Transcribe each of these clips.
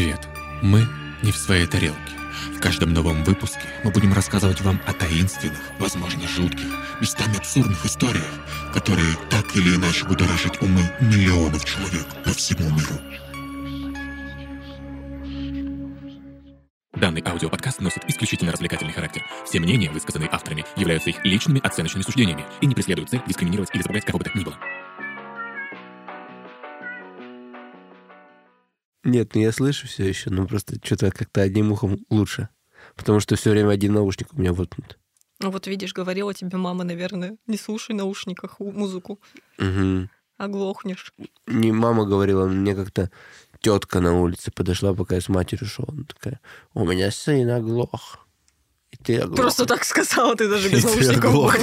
Привет! Мы не в своей тарелке. В каждом новом выпуске мы будем рассказывать вам о таинственных, возможно, жутких, местами абсурдных историях, которые так или иначе будоражат умы миллионов человек по всему миру. Данный аудиоподкаст носит исключительно развлекательный характер. Все мнения, высказанные авторами, являются их личными оценочными суждениями и не преследуют цель дискриминировать или запугать кого бы то ни было. Нет, ну я слышу все еще, но просто что-то как-то одним ухом лучше. Потому что все время один наушник у меня воткнут. Ну вот видишь, говорила тебе мама, наверное, не слушай в наушниках музыку, Угу. оглохнешь. Не мама говорила, мне как-то тетка на улице подошла, пока я с матерью шел. Она такая, у меня сын оглох. Просто так сказала, ты даже без наушников.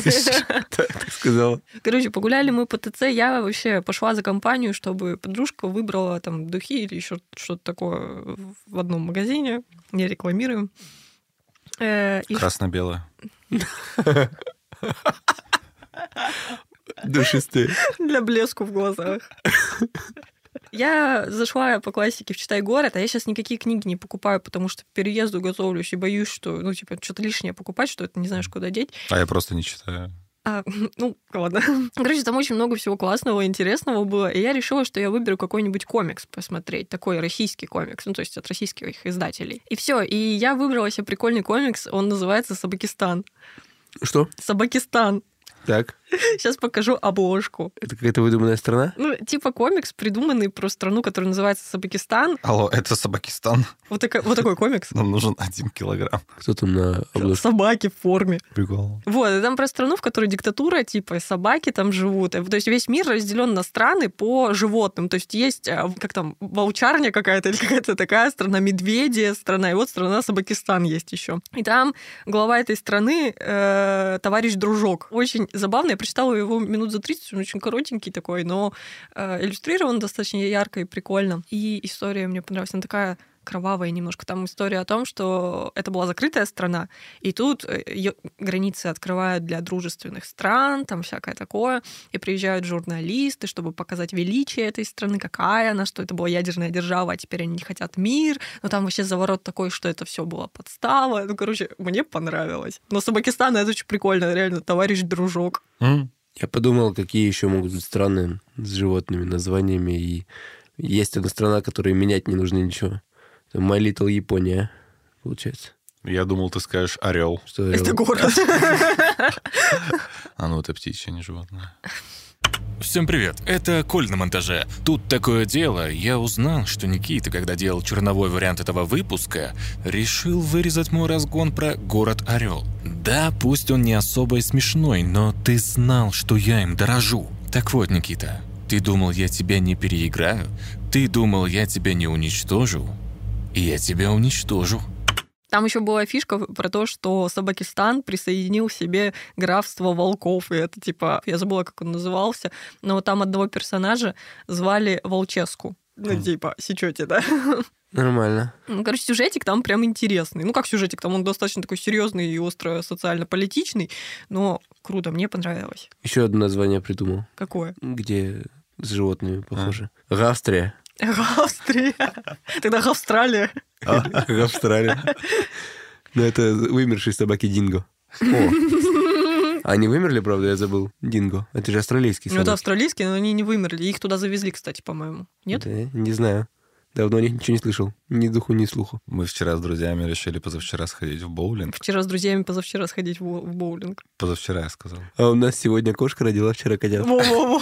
Так сказала. Короче, погуляли мы по ТЦ, я вообще пошла за компанию, чтобы подружка выбрала там духи или еще что-то такое в одном магазине, не рекламируем. Э, Красно-белое. Душистые. для блеску в глазах. Я зашла по классике в «Читай город», а я сейчас никакие книги не покупаю, потому что к переезду готовлюсь и боюсь, что, ну, типа, что-то лишнее покупать, что это не знаешь, куда деть. А я просто не читаю. А, ну, ладно. Короче, там очень много всего классного, интересного было, и я решила, что я выберу какой-нибудь комикс посмотреть, такой российский комикс, ну, то есть от российских издателей. И все, и я выбрала себе прикольный комикс, он называется «Собакистан». Что? «Собакистан». Так. Сейчас покажу обложку. Это какая-то выдуманная страна? Ну, типа комикс, придуманный про страну, которая называется Собакистан. Алло, это Собакистан. Вот, такой- вот такой комикс. Нам нужен один килограмм. Кто там на обложке? Собаки в форме. Прикол. Вот, и там про страну, в которой диктатура, типа, и собаки там живут. И, То есть весь мир разделен на страны по животным. То есть есть, а, как там, волчарня какая-то или какая-то такая страна, медведи страна, и вот страна Собакистан есть еще. И там глава этой страны э, товарищ Дружок. Очень забавно, прочитала его минут за 30, он очень коротенький такой, но э, иллюстрирован достаточно ярко и прикольно. И история мне понравилась, она такая кровавая немножко. Там история о том, что это была закрытая страна, и тут ее границы открывают для дружественных стран, там всякое такое, и приезжают журналисты, чтобы показать величие этой страны, какая она, что это была ядерная держава, а теперь они не хотят мир, но там вообще заворот такой, что это все была подстава. Ну, короче, мне понравилось. Но Собакистан это очень прикольно, реально, товарищ дружок. М? Я подумал, какие еще могут быть страны с животными названиями. И есть одна страна, которой менять не нужно ничего. My Little Япония, получается. Я думал, ты скажешь орел. Что Это город. А ну, это птичье, не животное. Всем привет, это Коль на монтаже. Тут такое дело, я узнал, что Никита, когда делал черновой вариант этого выпуска, решил вырезать мой разгон про город Орел. Да, пусть он не особо и смешной, но ты знал, что я им дорожу. Так вот, Никита, ты думал, я тебя не переиграю? Ты думал, я тебя не уничтожу? И я тебя уничтожу. Там еще была фишка про то, что Собакистан присоединил себе графство волков. И это типа, я забыла, как он назывался, но вот там одного персонажа звали Волческу. Ну, Хм. типа, сечете, да? Нормально. Ну, короче, сюжетик там прям интересный. Ну, как сюжетик, там он достаточно такой серьезный и остро социально-политичный, но круто, мне понравилось. Еще одно название придумал, Какое? где с животными похоже. Австрия. Австрия. Тогда Австралия. Австралия. Ну, это вымершие собаки Динго. О. Они вымерли, правда, я забыл. Динго. Это же австралийские Ну, это собаки. австралийские, но они не вымерли. Их туда завезли, кстати, по-моему. Нет? Да, не знаю. Давно о них ничего не слышал. Ни духу, ни слуху. Мы вчера с друзьями решили позавчера сходить в боулинг. Вчера с друзьями позавчера сходить в, в боулинг. Позавчера я сказал. А у нас сегодня кошка родила вчера котят. Во-во-во.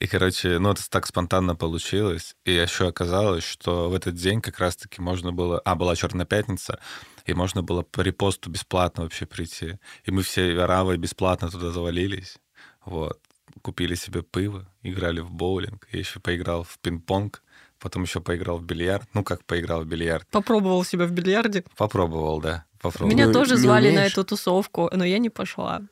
И, короче, ну, это так спонтанно получилось. И еще оказалось, что в этот день как раз-таки можно было... А, была Черная пятница, и можно было по репосту бесплатно вообще прийти. И мы все равой бесплатно туда завалились. Вот. Купили себе пиво, играли в боулинг. Я еще поиграл в пинг-понг, потом еще поиграл в бильярд. Ну, как поиграл в бильярд? Попробовал себя в бильярде. Попробовал, да. Попробовал. Меня Ну, тоже звали на эту тусовку, но я не пошла.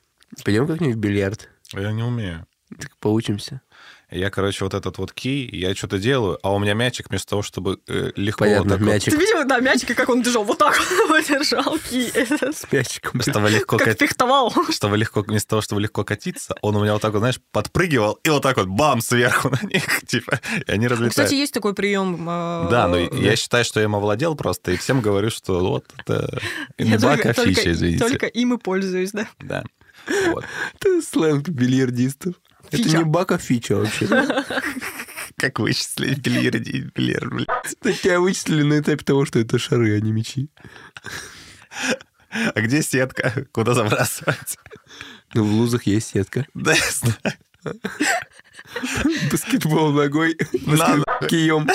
Пойдем как-нибудь в бильярд. Я не умею. Так поучимся. Я, короче, вот этот вот кий, я что-то делаю, а у меня мячик вместо того, чтобы э, легко Понятно, вот так вот- мячик Ты видел, да, мячик, и как он держал? Вот так вот держал. ки. с мячиком. чтобы легко, Как кат- фехтовал. чтобы легко, вместо того, чтобы легко катиться, он у меня вот так вот, знаешь, подпрыгивал, и вот так вот бам, сверху на них, типа, и они разлетают. Кстати, есть такой прием. э, Да, но я считаю, что я им овладел просто, и всем говорю, что вот, это Инбака фича, только- извините. Только им и пользуюсь, да. Да. Вот. Это сленг бильярдистов. Это не бака фича вообще. Как вычислить бильярди, бильярд, блядь. Это тебя вычислили на этапе того, что это шары, а не мячи. А где сетка? Куда забрасывать? Ну, в лузах есть сетка. Да, я знаю. Баскетбол ногой, баскетбол кием.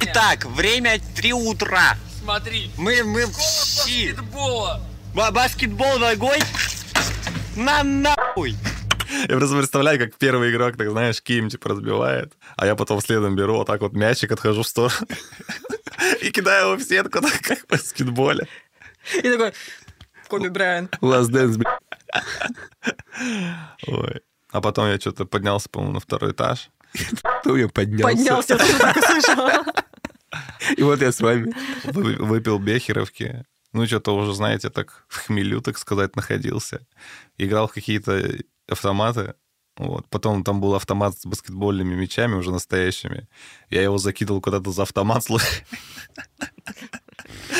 Итак, время 3 утра. Смотри, Мы, мы в баскетбола. Ба- Баскетбол ногой. На нахуй. Я просто представляю, как первый игрок, так знаешь, кием типа разбивает, а я потом следом беру, вот так вот мячик отхожу в сторону и кидаю его в сетку, так как в баскетболе. И такой, Коби Брайан. Last Dance. Ой. А потом я что-то поднялся, по-моему, на второй этаж. Кто я поднялся? Поднялся, я тоже так услышала. И вот я с вами. Вы- Выпил бехеровки. Ну, что-то уже, знаете, так в хмелю, так сказать, находился. Играл в какие-то автоматы. Вот. Потом там был автомат с баскетбольными мячами, уже настоящими. Я его закидывал куда-то за автомат. слу-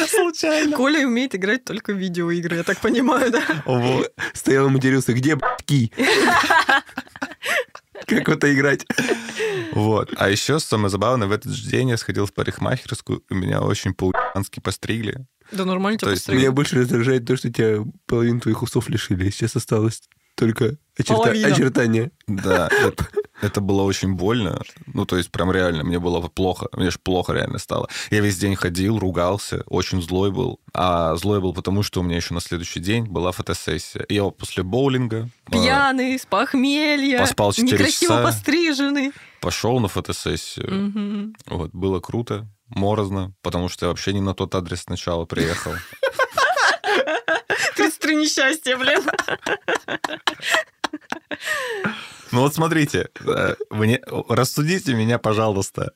Случайно. Коля умеет играть только в видеоигры, я так понимаю, да? Вот. Стоял и матерился. Где, блядь, ки? Как в это играть? Вот. А еще самое забавное, в этот же день я сходил в парикмахерскую, и меня очень по-уебански постригли. Да нормально тебя постригли. Меня больше раздражает то, что тебя половину твоих усов лишили. Сейчас осталось только очерта- очертания. Да, это, это было очень больно. Ну, то есть, прям реально, мне было плохо. Мне же плохо реально стало. Я весь день ходил, ругался, очень злой был. А злой был потому, что у меня еще на следующий день была фотосессия. Я после боулинга э, Пьяный, с похмелья, Поспал четыре некрасиво часа. постриженный. пошел на фотосессию. Мгм. Вот, было круто, морозно, потому что я вообще не на тот адрес сначала приехал. 33 несчастья, блин. Ну вот смотрите, э, вы не- рассудите меня, пожалуйста.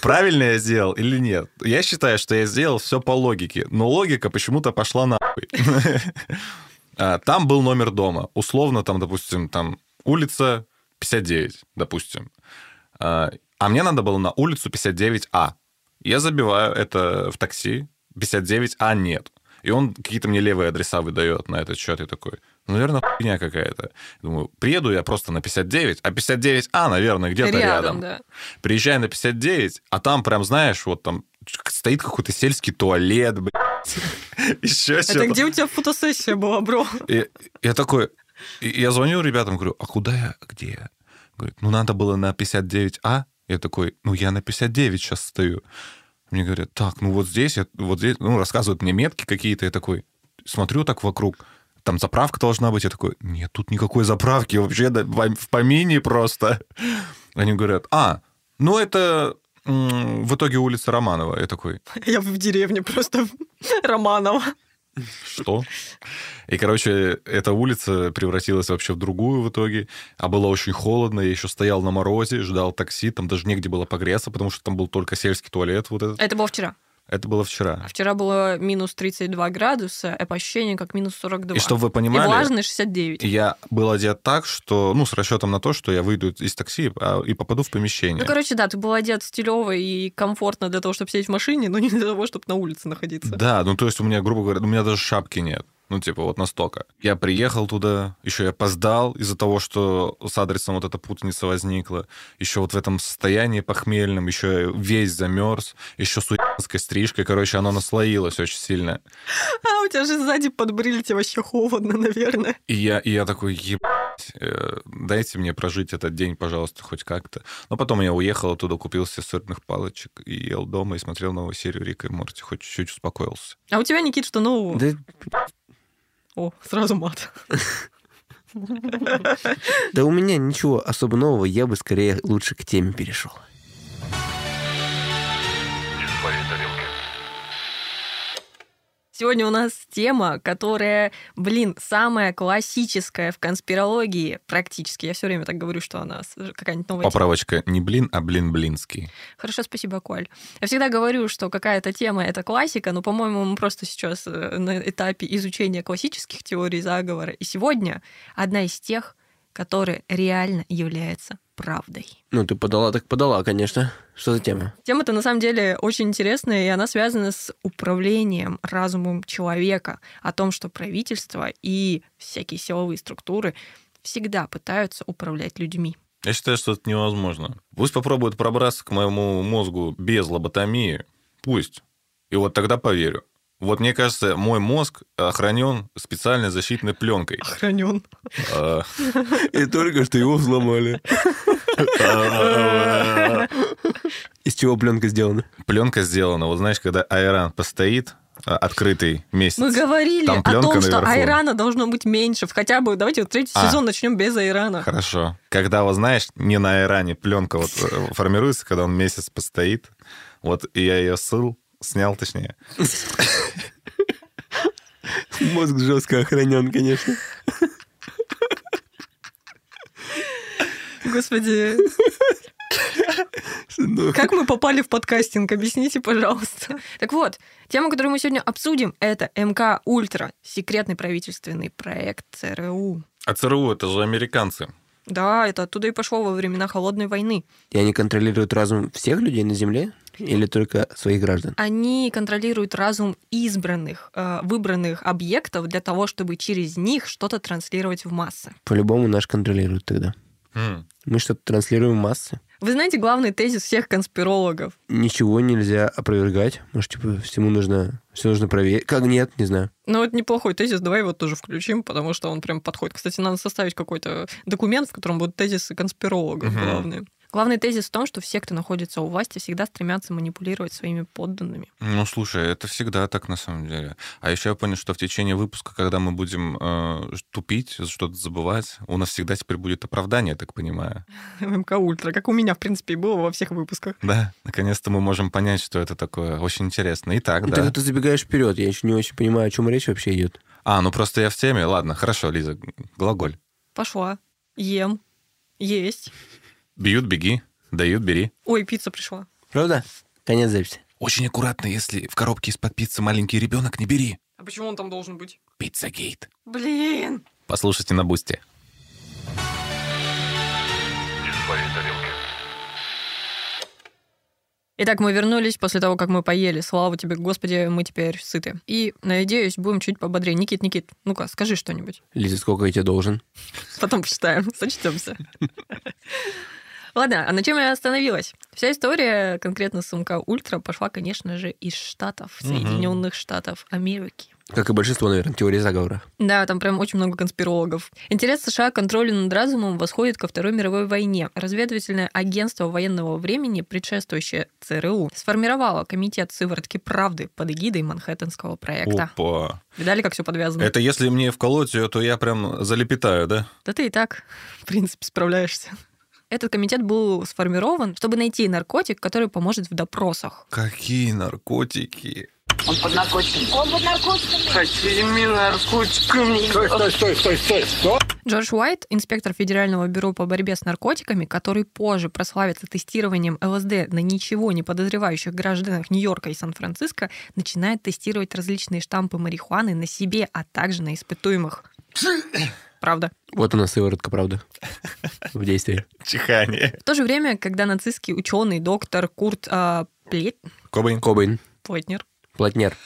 Правильно я сделал или нет? Я считаю, что я сделал все по логике, но логика почему-то пошла нахуй. А, Там был номер дома. Условно, там, допустим, там улица 59, допустим. А а мне надо было на улицу 59А. Я забиваю это в такси, 59А нет. И он какие-то мне левые адреса выдает на этот счет. И такой, ну, наверное, хуйня какая-то. Думаю, приеду я просто на 59, а 59А, наверное, где-то рядом. Рядом, да. Приезжаю на 59, а там прям, знаешь, вот там стоит какой-то сельский туалет, блядь. Еще Это что-то. где у тебя фотосессия была, бро? И я такой, я звоню ребятам, говорю, а куда я, где я? Говорит, ну надо было на 59А. Я такой, ну я на 59 сейчас стою. Мне говорят, так, ну вот здесь, вот здесь, ну рассказывают мне метки какие-то. Я такой, смотрю так вокруг, там заправка должна быть. Я такой, нет, тут никакой заправки вообще, да, в помине просто. Они говорят, а, ну это в итоге улица Романова. Я такой, Я в деревне просто Романова. Что? И, короче, эта улица превратилась вообще в другую в итоге. А было очень холодно. Я еще стоял на морозе, ждал такси. Там даже негде было погреться, потому что там был только сельский туалет. Вот этот. Это было вчера. Это было вчера. А вчера было минус 32 градуса, а по ощущениям как минус 42. И чтобы вы И понимали, влажность 69. я был одет так, что, ну, с расчетом на то, что я выйду из такси а, и попаду в помещение. Ну, короче, да, ты был одет стилево и комфортно для того, чтобы сидеть в машине, но не для того, чтобы на улице находиться. Да, ну то есть у меня, грубо говоря, у меня даже шапки нет. Ну, типа, вот настолько. Я приехал туда, еще я опоздал из-за того, что с адресом вот эта путаница возникла. Еще вот в этом состоянии похмельном, еще весь замерз, еще с уебанской стрижкой, короче, оно наслоилось очень сильно. А у тебя же сзади под бриль, тебе вообще холодно, наверное. И я, и я такой, ебать, э, дайте мне прожить этот день, пожалуйста, хоть как-то. Но потом я уехал оттуда, купил себе сырных палочек и ел дома и смотрел новую серию Рика и Морти, хоть чуть-чуть успокоился. А у тебя, Никит, что нового? Да, О, сразу мат. да у меня ничего особо нового, я бы скорее лучше к теме перешел. Сегодня у нас тема, которая, блин, самая классическая в конспирологии практически. Я все время так говорю, что она какая-нибудь новая тема. Поправочка не блин, а блин-блинский. Хорошо, спасибо, Коль. Я всегда говорю, что какая-то тема — это классика, но, по-моему, мы просто сейчас э, на этапе изучения классических теорий заговора. И сегодня одна из тех, которая реально является правдой. Ну, ты подала, так подала, конечно. Что за тема? Тема-то на самом деле очень интересная, и она связана с управлением разумом человека, о том, что правительство и всякие силовые структуры всегда пытаются управлять людьми. Я считаю, что это невозможно. Пусть попробуют пробраться к моему мозгу без лоботомии. Пусть. И вот тогда поверю. Вот мне кажется, мой мозг охранен специальной защитной пленкой. Охранен. А, И только что его взломали. Из чего пленка сделана? Пленка сделана, вот знаешь, когда Айран постоит, а, открытый месяц. Мы говорили Там о том, что наверху. айрана должно быть меньше. Хотя бы давайте вот третий А. сезон начнем без айрана. Хорошо. Когда, вот знаешь, не на Айране пленка вот э, формируется, когда он месяц постоит, вот и я ее сыл, снял точнее. Мозг жестко охранен, конечно. Господи, Ну, как мы попали в подкастинг? Объясните, пожалуйста. Так вот, тема, которую мы сегодня обсудим, это МК Ультра, секретный правительственный проект ЦРУ. А ЦРУ это же американцы. Да, это оттуда и пошло во времена Холодной войны. И они контролируют разум всех людей на Земле или только своих граждан? Они контролируют разум избранных, э, выбранных объектов для того, чтобы через них что-то транслировать в массы. По-любому наш контролирует тогда. М. Мы что-то транслируем в массы. Вы знаете главный тезис всех конспирологов? Ничего нельзя опровергать. Может, типа, всему нужно, все нужно проверить. Как нет, не знаю. Ну, это неплохой тезис, давай его тоже включим, потому что он прям подходит. Кстати, надо составить какой-то документ, в котором будут тезисы конспирологов Мгм. главные. Главный тезис в том, что все, кто находится у власти, всегда стремятся манипулировать своими подданными. Ну, слушай, это всегда так на самом деле. А еще я понял, что в течение выпуска, когда мы будем э, тупить, что-то забывать, у нас всегда теперь будет оправдание, я так понимаю. МК Ультра, как у меня, в принципе, и было во всех выпусках. Да, наконец-то мы можем понять, что это такое. Очень интересно. Итак, да. Так ты забегаешь вперед. Я еще не очень понимаю, о чем речь вообще идет. А, ну просто я в теме. Ладно, хорошо, Лиза, глаголь. Пошла. Ем. Есть. Бьют, беги. Дают, бери. Ой, пицца пришла. Правда? Конец записи. Очень аккуратно, если в коробке из-под пиццы маленький ребенок, не бери. А почему он там должен быть? Пиццагейт. Блин. Послушайте на бусте. Итак, мы вернулись после того, как мы поели. Слава тебе, Господи, мы теперь сыты. И, надеюсь, будем чуть пободрее. Никит, Никит, ну-ка, скажи что-нибудь. Лиза, сколько я тебе должен? Потом посчитаем, сочтемся. Ладно, а на чем я остановилась? Вся история конкретно с МК Ультра пошла, конечно же, из Штатов. Соединенных Штатов Америки. Как и большинство, наверное, теории заговора. Да, там прям очень много конспирологов. Интерес США к контролю над разумом восходит ко Второй мировой войне. Разведывательное агентство военного времени, предшествующее ЦРУ, сформировало комитет сыворотки правды под эгидой Манхэттенского проекта. Опа. Видали, как все подвязано? Это если мне вколоть ее, то я прям залепетаю, да? Да ты и так, в принципе, справляешься. Этот комитет был сформирован, чтобы найти наркотик, который поможет в допросах. Какие наркотики? Он под наркотиками. Он под наркотиками. Какими наркотиками? Стой, стой, стой, стой, стой, стой. Джордж Уайт, инспектор Федерального бюро по борьбе с наркотиками, который позже прославится тестированием ЛСД на ничего не подозревающих гражданах Нью-Йорка и Сан-Франциско, начинает тестировать различные штампы марихуаны на себе, а также на испытуемых. Правда. Вот у нас сыворотка, правда, в действии. Чихание. В то же время, когда нацистский ученый доктор Курт а, Плет... Кобейн. Кобейн, Плетнер плотняр,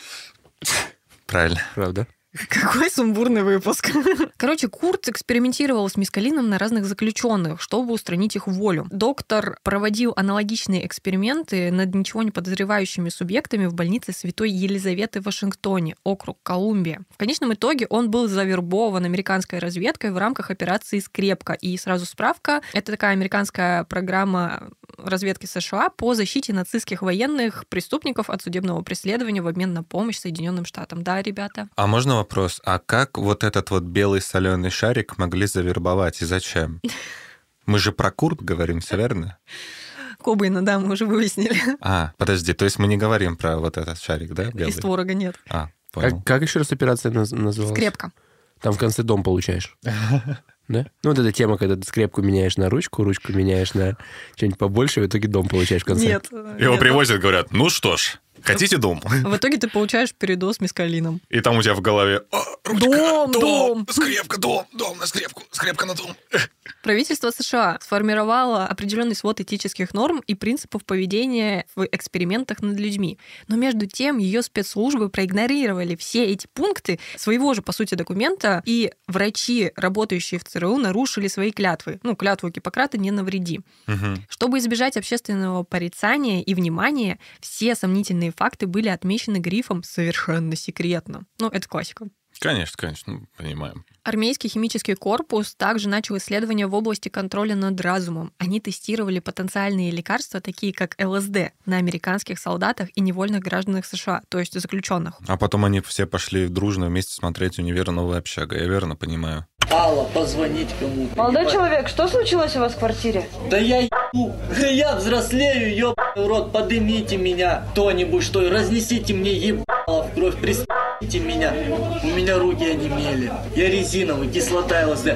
Правильно. правда. Какой сумбурный выпуск. Короче, Курт экспериментировал с мискалином на разных заключенных, чтобы устранить их волю. Доктор проводил аналогичные эксперименты над ничего не подозревающими субъектами в больнице Святой Елизаветы в Вашингтоне, округ Колумбия. В конечном итоге он был завербован американской разведкой в рамках операции «Скрепка». И сразу справка, это такая американская программа разведки США по защите нацистских военных преступников от судебного преследования в обмен на помощь Соединенным Штатам. Да, ребята? А можно вопрос? А как вот этот вот белый соленый шарик могли завербовать и зачем? Мы же про Курт говорим, все верно? Кобейна, да, мы уже выяснили. А, подожди, то есть мы не говорим про вот этот шарик, да, белый? Из творога нет. А, понял. Как, как еще раз операция наз- называлась? Скрепка. Там в конце дом получаешь. Да? Ну, вот эта тема, когда ты скрепку меняешь на ручку, ручку меняешь на что-нибудь побольше, в итоге дом получаешь в конце. Нет. Его нет. привозят, говорят, ну что ж, хотите дом? В итоге ты получаешь передоз мискалином. И там у тебя в голове «О, ручка, Дом, дом. скрепка, дом, дом на скрепку, скрепка на дом. Правительство США сформировало определенный свод этических норм и принципов поведения в экспериментах над людьми. Но между тем ее спецслужбы проигнорировали все эти пункты своего же, по сути, документа, и врачи, работающие в ЦРУ, нарушили свои клятвы. Ну, клятву Гиппократа «не навреди». Мгм. Чтобы избежать общественного порицания и внимания, все сомнительные факты были отмечены грифом «совершенно секретно». Ну, это классика. Конечно, конечно, ну, понимаем. Армейский химический корпус также начал исследования в области контроля над разумом. Они тестировали потенциальные лекарства, такие как ЛСД, на американских солдатах и невольных гражданах США, то есть заключенных. А потом они все пошли дружно вместе смотреть «Универ. Новая общага». Я верно понимаю? Алла, позвонить кому-то. Молодой ебать. человек, что случилось у вас в квартире? Да я ебу, я взрослею, в рот, подымите меня кто-нибудь, что ли, разнесите мне ебало в кровь, пристите меня. У меня руки онемели. Я резиновый, кислота ЛСД.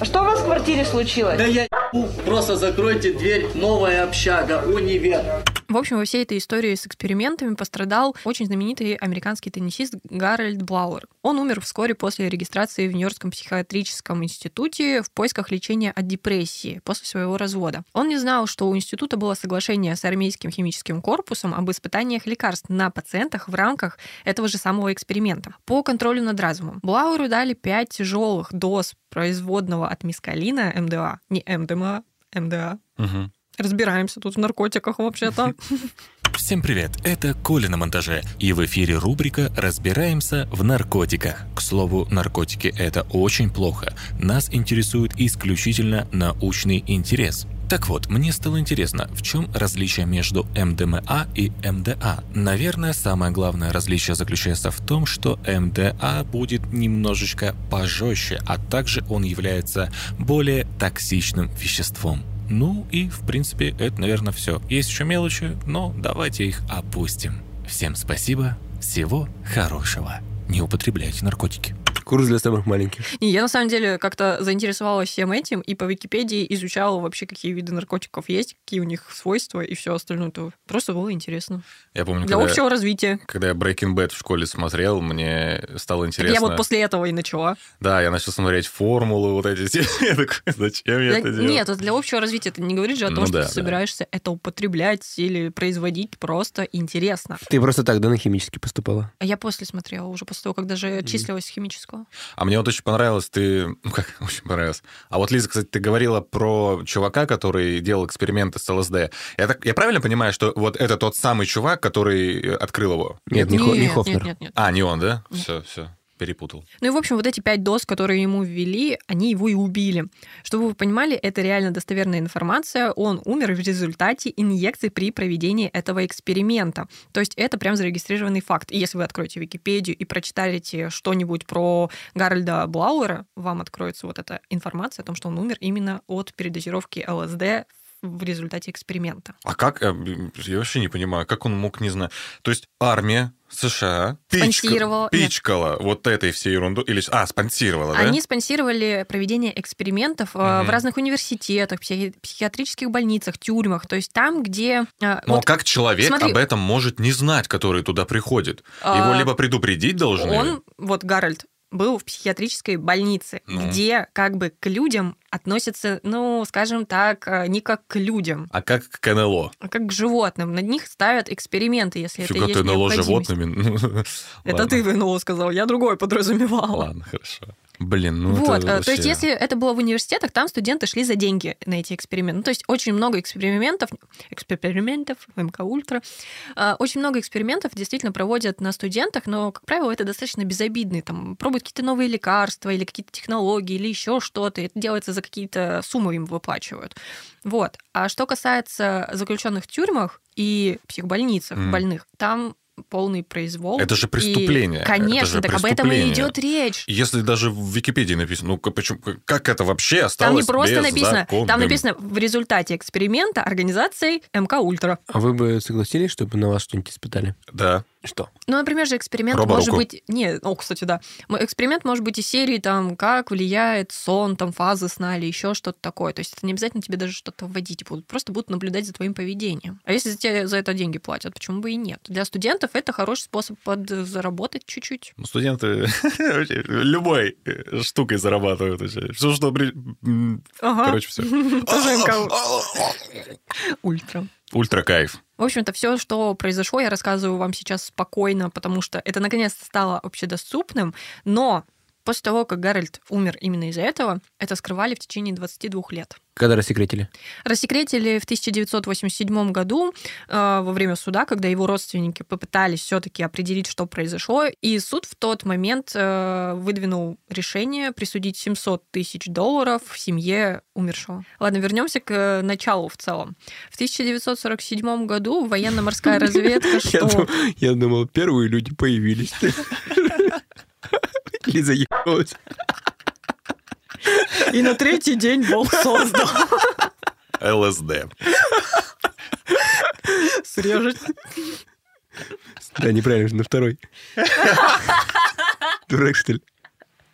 А что у вас в квартире случилось? Да я ебу, просто закройте дверь, новая общага, универ. В общем, во всей этой истории с экспериментами пострадал очень знаменитый американский теннисист Гарольд Блауэр. Он умер вскоре после регистрации в Нью-Йоркском психиатрическом институте в поисках лечения от депрессии после своего развода. Он не знал, что у института было соглашение с армейским химическим корпусом об испытаниях лекарств на пациентах в рамках этого же самого эксперимента. По контролю над разумом Блауэру дали 5 тяжелых доз производного от мискалина МДА. Не МДМА, МДА. Мгм. Разбираемся тут в наркотиках вообще-то. Всем привет, это Коля на монтаже, и в эфире рубрика «Разбираемся в наркотиках». К слову, наркотики – это очень плохо. Нас интересует исключительно научный интерес. Так вот, мне стало интересно, в чем различие между МДМА и МДА? Наверное, самое главное различие заключается в том, что МДА будет немножечко пожестче, а также он является более токсичным веществом. Ну и, в принципе, это, наверное, все. Есть еще мелочи, но давайте их опустим. Всем спасибо, всего хорошего. Не употребляйте наркотики. Курс для самых маленьких. Не, я на самом деле как-то заинтересовалась всем этим и по Википедии изучала вообще, какие виды наркотиков есть, какие у них свойства и все остальное. То просто было интересно. Я помню, Для когда, общего развития. когда я Breaking Bad в школе смотрел, мне стало Так интересно. я вот после этого и начала. Да, я начал смотреть формулы вот эти. Я такой, зачем я это делаю? нет, вот для общего развития ты не говоришь же о том, Ну что да, ты да. собираешься это употреблять или производить просто интересно. Ты просто так, да, на химический поступала? А я после смотрела, уже после того, когда же числилась с химического. А мне вот очень понравилось, ты... Ну как, очень понравилось. А вот, Лиза, кстати, ты говорила про чувака, который делал эксперименты с ЛСД. Я, так, я правильно понимаю, что вот это тот самый чувак, который э, открыл его? Нет, не, Хо- не нет, Хофнер. нет, нет, нет. А, не он, да? Нет. Все, все, перепутал. Ну и, в общем, вот эти пять доз, которые ему ввели, они его и убили. Чтобы вы понимали, это реально достоверная информация. Он умер в результате инъекций при проведении этого эксперимента. То есть это прям зарегистрированный факт. И если вы откроете Википедию и прочитаете что-нибудь про Гарольда Блауэра, вам откроется вот эта информация о том, что он умер именно от передозировки ЛСД в результате эксперимента. А как? э, Я вообще не понимаю, как он мог не знать. То есть армия США Спонсировала, нет. пичкала вот этой всей ерунду. Или... А, спонсировала, да? Они спонсировали проведение экспериментов Мгм. в разных университетах, психи- психиатрических больницах, тюрьмах, то есть там, где... э, Но вот как человек смотри. об этом может не знать, который туда приходит? А, Его либо предупредить должны... он, вот Гарольд, был в психиатрической больнице, Ну. где как бы к людям относятся, ну, скажем так, э, не как к людям, А как к НЛО? а как к животным. Над них ставят эксперименты, если Фига это есть НЛО животными. Это ты в НЛО сказал, я другой подразумевала. Ладно, хорошо. Блин, ну вот, это э, то есть вообще- если это было в университетах, там студенты шли за деньги на эти эксперименты. Ну, то есть очень много экспериментов, экспериментов, МК Ультра, э, очень много экспериментов действительно проводят на студентах, но, как правило, это достаточно безобидные. Там пробуют какие-то новые лекарства или какие-то технологии или еще что-то. Это делается за какие-то суммы им выплачивают. Вот. А что касается заключенных в тюрьмах и психбольницах Мгм. больных, там полный произвол. Это же И, преступление. Это конечно, же так об этом и преступление. идет речь. Если даже в Википедии написано, ну как- почему, как это вообще Там осталось не просто написано, беззаконным? там написано в результате эксперимента организацией МК Ультра. А вы бы согласились, чтобы на вас что-нибудь испытали? Да. Что? Ну, например, же эксперимент Роборуку. может быть... Не, о, кстати, да. Эксперимент может быть из серии, там, как влияет сон, там, фазы сна или еще что-то такое. То есть это не обязательно тебе даже что-то вводить будут. Просто будут наблюдать за твоим поведением. А если за тебе за это деньги платят, почему бы и нет? Для студентов это хороший способ подзаработать чуть-чуть. Ну, студенты любой э, штукой зарабатывают. вообще. Что. Короче, все. Тоже. Ультра. Ультра кайф. В общем-то, все, что произошло, я рассказываю вам сейчас спокойно, потому что это наконец-то стало общедоступным. Но после того, как Гарольд умер именно из-за этого, это скрывали в течение 22 лет. Когда рассекретили? Рассекретили в 1987 году э, во время суда, когда его родственники попытались все-таки определить, что произошло, и суд в тот момент э, выдвинул решение присудить 700 тысяч долларов семье умершего. Ладно, вернемся к э, началу в целом. В 1947 году военно-морская разведка, Я думал, первые люди появились. Лиза ебалась. И на третий день Бог создал. ЛСД. Срежет. Да, неправильно на второй. Дурак, что ли?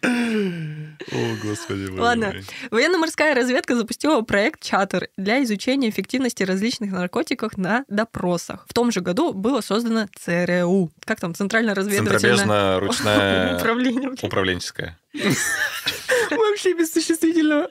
О, господи. Ладно. Военно-морская разведка запустила проект «Чатер» для изучения эффективности различных наркотиков на допросах. В том же году было создано ЦРУ. Как там? Центральное разведывательное Центробежно-ручная управление. блин. управленческая. Вообще без существительного.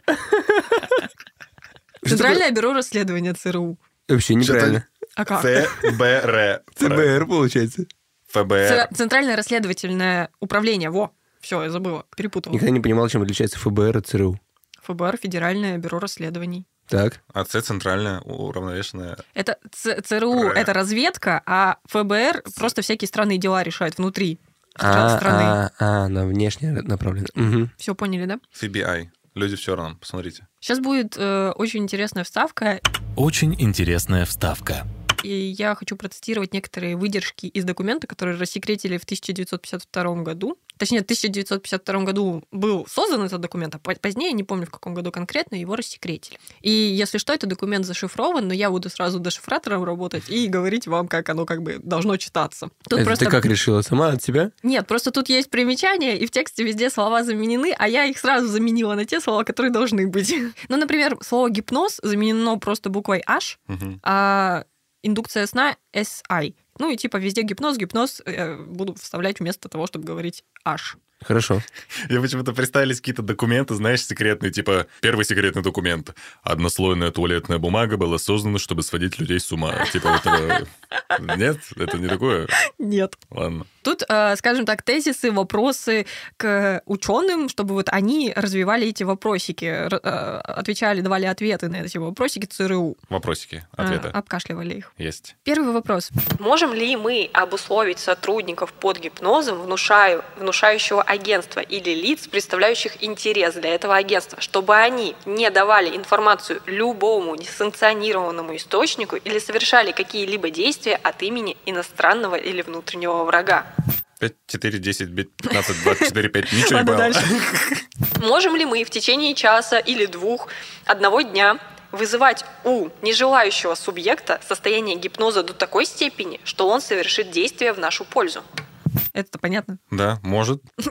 Центральное бюро расследования ЦРУ. Вообще неправильно. А как? ЦБР. ЦБР, получается. ФБР. Центральное расследовательное управление. Во. Все, я забыла, перепутала. Никогда не понимал, чем отличается ФБР от ЦРУ. ФБР, Федеральное бюро расследований. Так. А С центральная уравновешенная. Это Ц- ЦРУ, Р. это разведка, а ФБР просто всякие странные дела решает внутри А, страны. а, а, на внешнее направлено. Мгм. Все поняли, да? FBI. Люди в черном. Посмотрите. Сейчас будет э, очень интересная вставка, Очень интересная вставка. и я хочу процитировать некоторые выдержки из документа, которые рассекретили в 1952 году. Точнее, в 1952 году был создан этот документ, а по- позднее, не помню в каком году конкретно, его рассекретили. И если что, этот документ зашифрован, но я буду сразу дешифратором работать и говорить вам, как оно как бы должно читаться. Тут Это просто... ты как решила? Сама от себя? Нет, просто тут есть примечания, и в тексте везде слова заменены, а я их сразу заменила на те слова, которые должны быть. Ну, например, слово гипноз заменено просто буквой H, а индукция сна SI. Ну и типа везде гипноз, гипноз э, буду вставлять вместо того, чтобы говорить H. Хорошо. Я почему-то представились какие-то документы, знаешь, секретные, типа, первый секретный документ. Однослойная туалетная бумага была создана, чтобы сводить людей с ума. Типа этого... Нет? Это не такое? Нет. Ладно. Тут, э, скажем так, тезисы, вопросы к ученым, чтобы вот они развивали эти вопросики, э, отвечали, давали ответы на эти вопросики ЦРУ, Вопросики, э, ответы. обкашливали их. Есть. Первый вопрос. Можем ли мы обусловить сотрудников под гипнозом внушаю, внушающего агентства или лиц, представляющих интерес для этого агентства, чтобы они не давали информацию любому несанкционированному источнику или совершали какие-либо действия от имени иностранного или внутреннего врага? 5, 4, 10, 15, 24, 5. Ничего не Ладно, понял. дальше. Можем ли мы в течение часа или двух одного дня вызывать у нежелающего субъекта состояние гипноза до такой степени, что он совершит действие в нашу пользу? Это понятно. Да, может.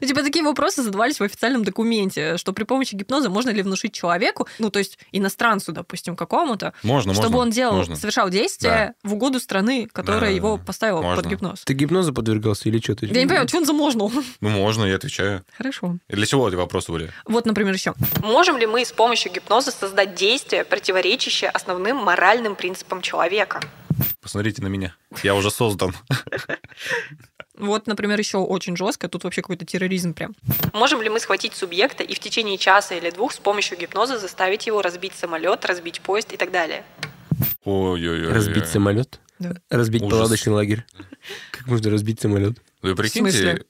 Ну, типа такие вопросы задавались в официальном документе, что при помощи гипноза можно ли внушить человеку, ну, то есть иностранцу, допустим, какому-то, Можно, чтобы можно. он делал, можно. совершал действия в угоду страны, которая Да, его да, поставила под можно. гипноз. Ты гипнозу подвергался или что? Ты... Я не понимаю, что он замолжнул. Ну, можно, я отвечаю. Хорошо. И для чего эти вопросы были? Вот, например, еще. Можем ли мы с помощью гипноза создать действие, противоречащее основным моральным принципам человека? Посмотрите на меня. Я уже создан. Вот, например, еще очень жестко, тут вообще какой-то терроризм прям. Можем ли мы схватить субъекта и в течение часа или двух с помощью гипноза заставить его разбить самолет, разбить поезд и так далее? Ой-ой-ой. Разбить самолет? Да. Разбить Ужас. палаточный лагерь? Как можно разбить самолет? Вы прикиньте,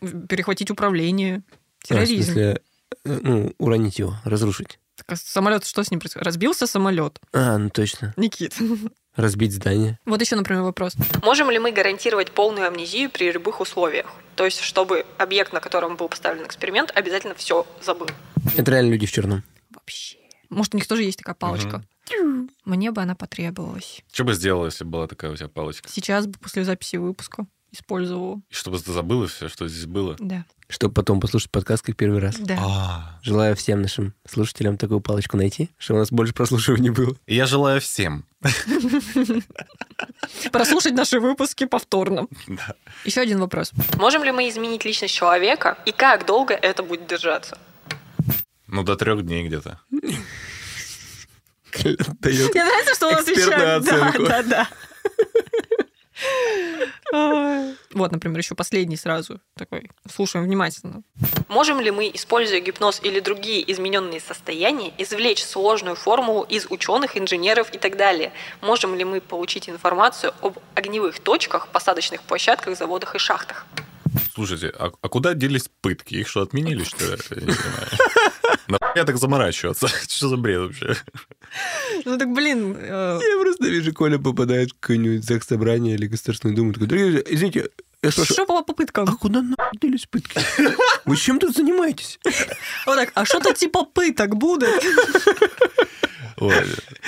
смысле? Перехватить управление. А, в Терроризм. смысле, э, ну, уронить его, разрушить. Так, а самолет, что с ним происходит? Разбился самолет. А, ну точно. Никит. Разбить здание. Вот еще, например, вопрос. Можем ли мы гарантировать полную амнезию при любых условиях? То есть, чтобы объект, на котором был поставлен эксперимент, обязательно все забыл. Это реально люди в черном. Вообще. Может, у них тоже есть такая палочка. Мне бы она потребовалась. Что бы сделала, если была такая у тебя палочка? Сейчас бы после записи выпуска использовала. И чтобы ты забыла все, что здесь было? Да. Чтобы потом послушать подкаст как первый раз. Да. А. Желаю всем нашим слушателям такую палочку найти, чтобы у нас больше прослушиваний было. Я желаю всем. Прослушать наши выпуски повторно. Да. Еще один вопрос. Можем ли мы изменить личность человека и как долго это будет держаться? Ну, до трех дней где-то. Мне нравится, что он отвечает. Да, да, да. Вот, например, еще последний сразу такой. Слушаем внимательно. Можем ли мы, используя гипноз или другие измененные состояния, извлечь сложную формулу из ученых, инженеров и так далее? Можем ли мы получить информацию об огневых точках, посадочных площадках, заводах и шахтах? Слушайте, а, а куда делись пытки? Их что, отменили, что ли? Я не понимаю. Нахуя так заморачиваться? Что за бред вообще? Ну так, блин, э, Я просто вижу, Коля попадает в какое-нибудь заксобрание или Государственную Думу. Такой, дорогие извините, я спрашиваю, что по попыткам? а куда нахуй делись пытки? Вы чем тут занимаетесь? Вот так, а что-то типа пыток будет? Ой,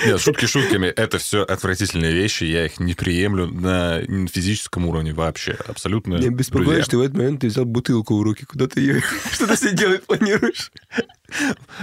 Нет, шутки шутками. Это все отвратительные вещи. Я их не приемлю на физическом уровне вообще. Абсолютно. Беспокоит, друзья. что в этот момент ты взял бутылку в руки, куда ты ее что-то себе делать планируешь.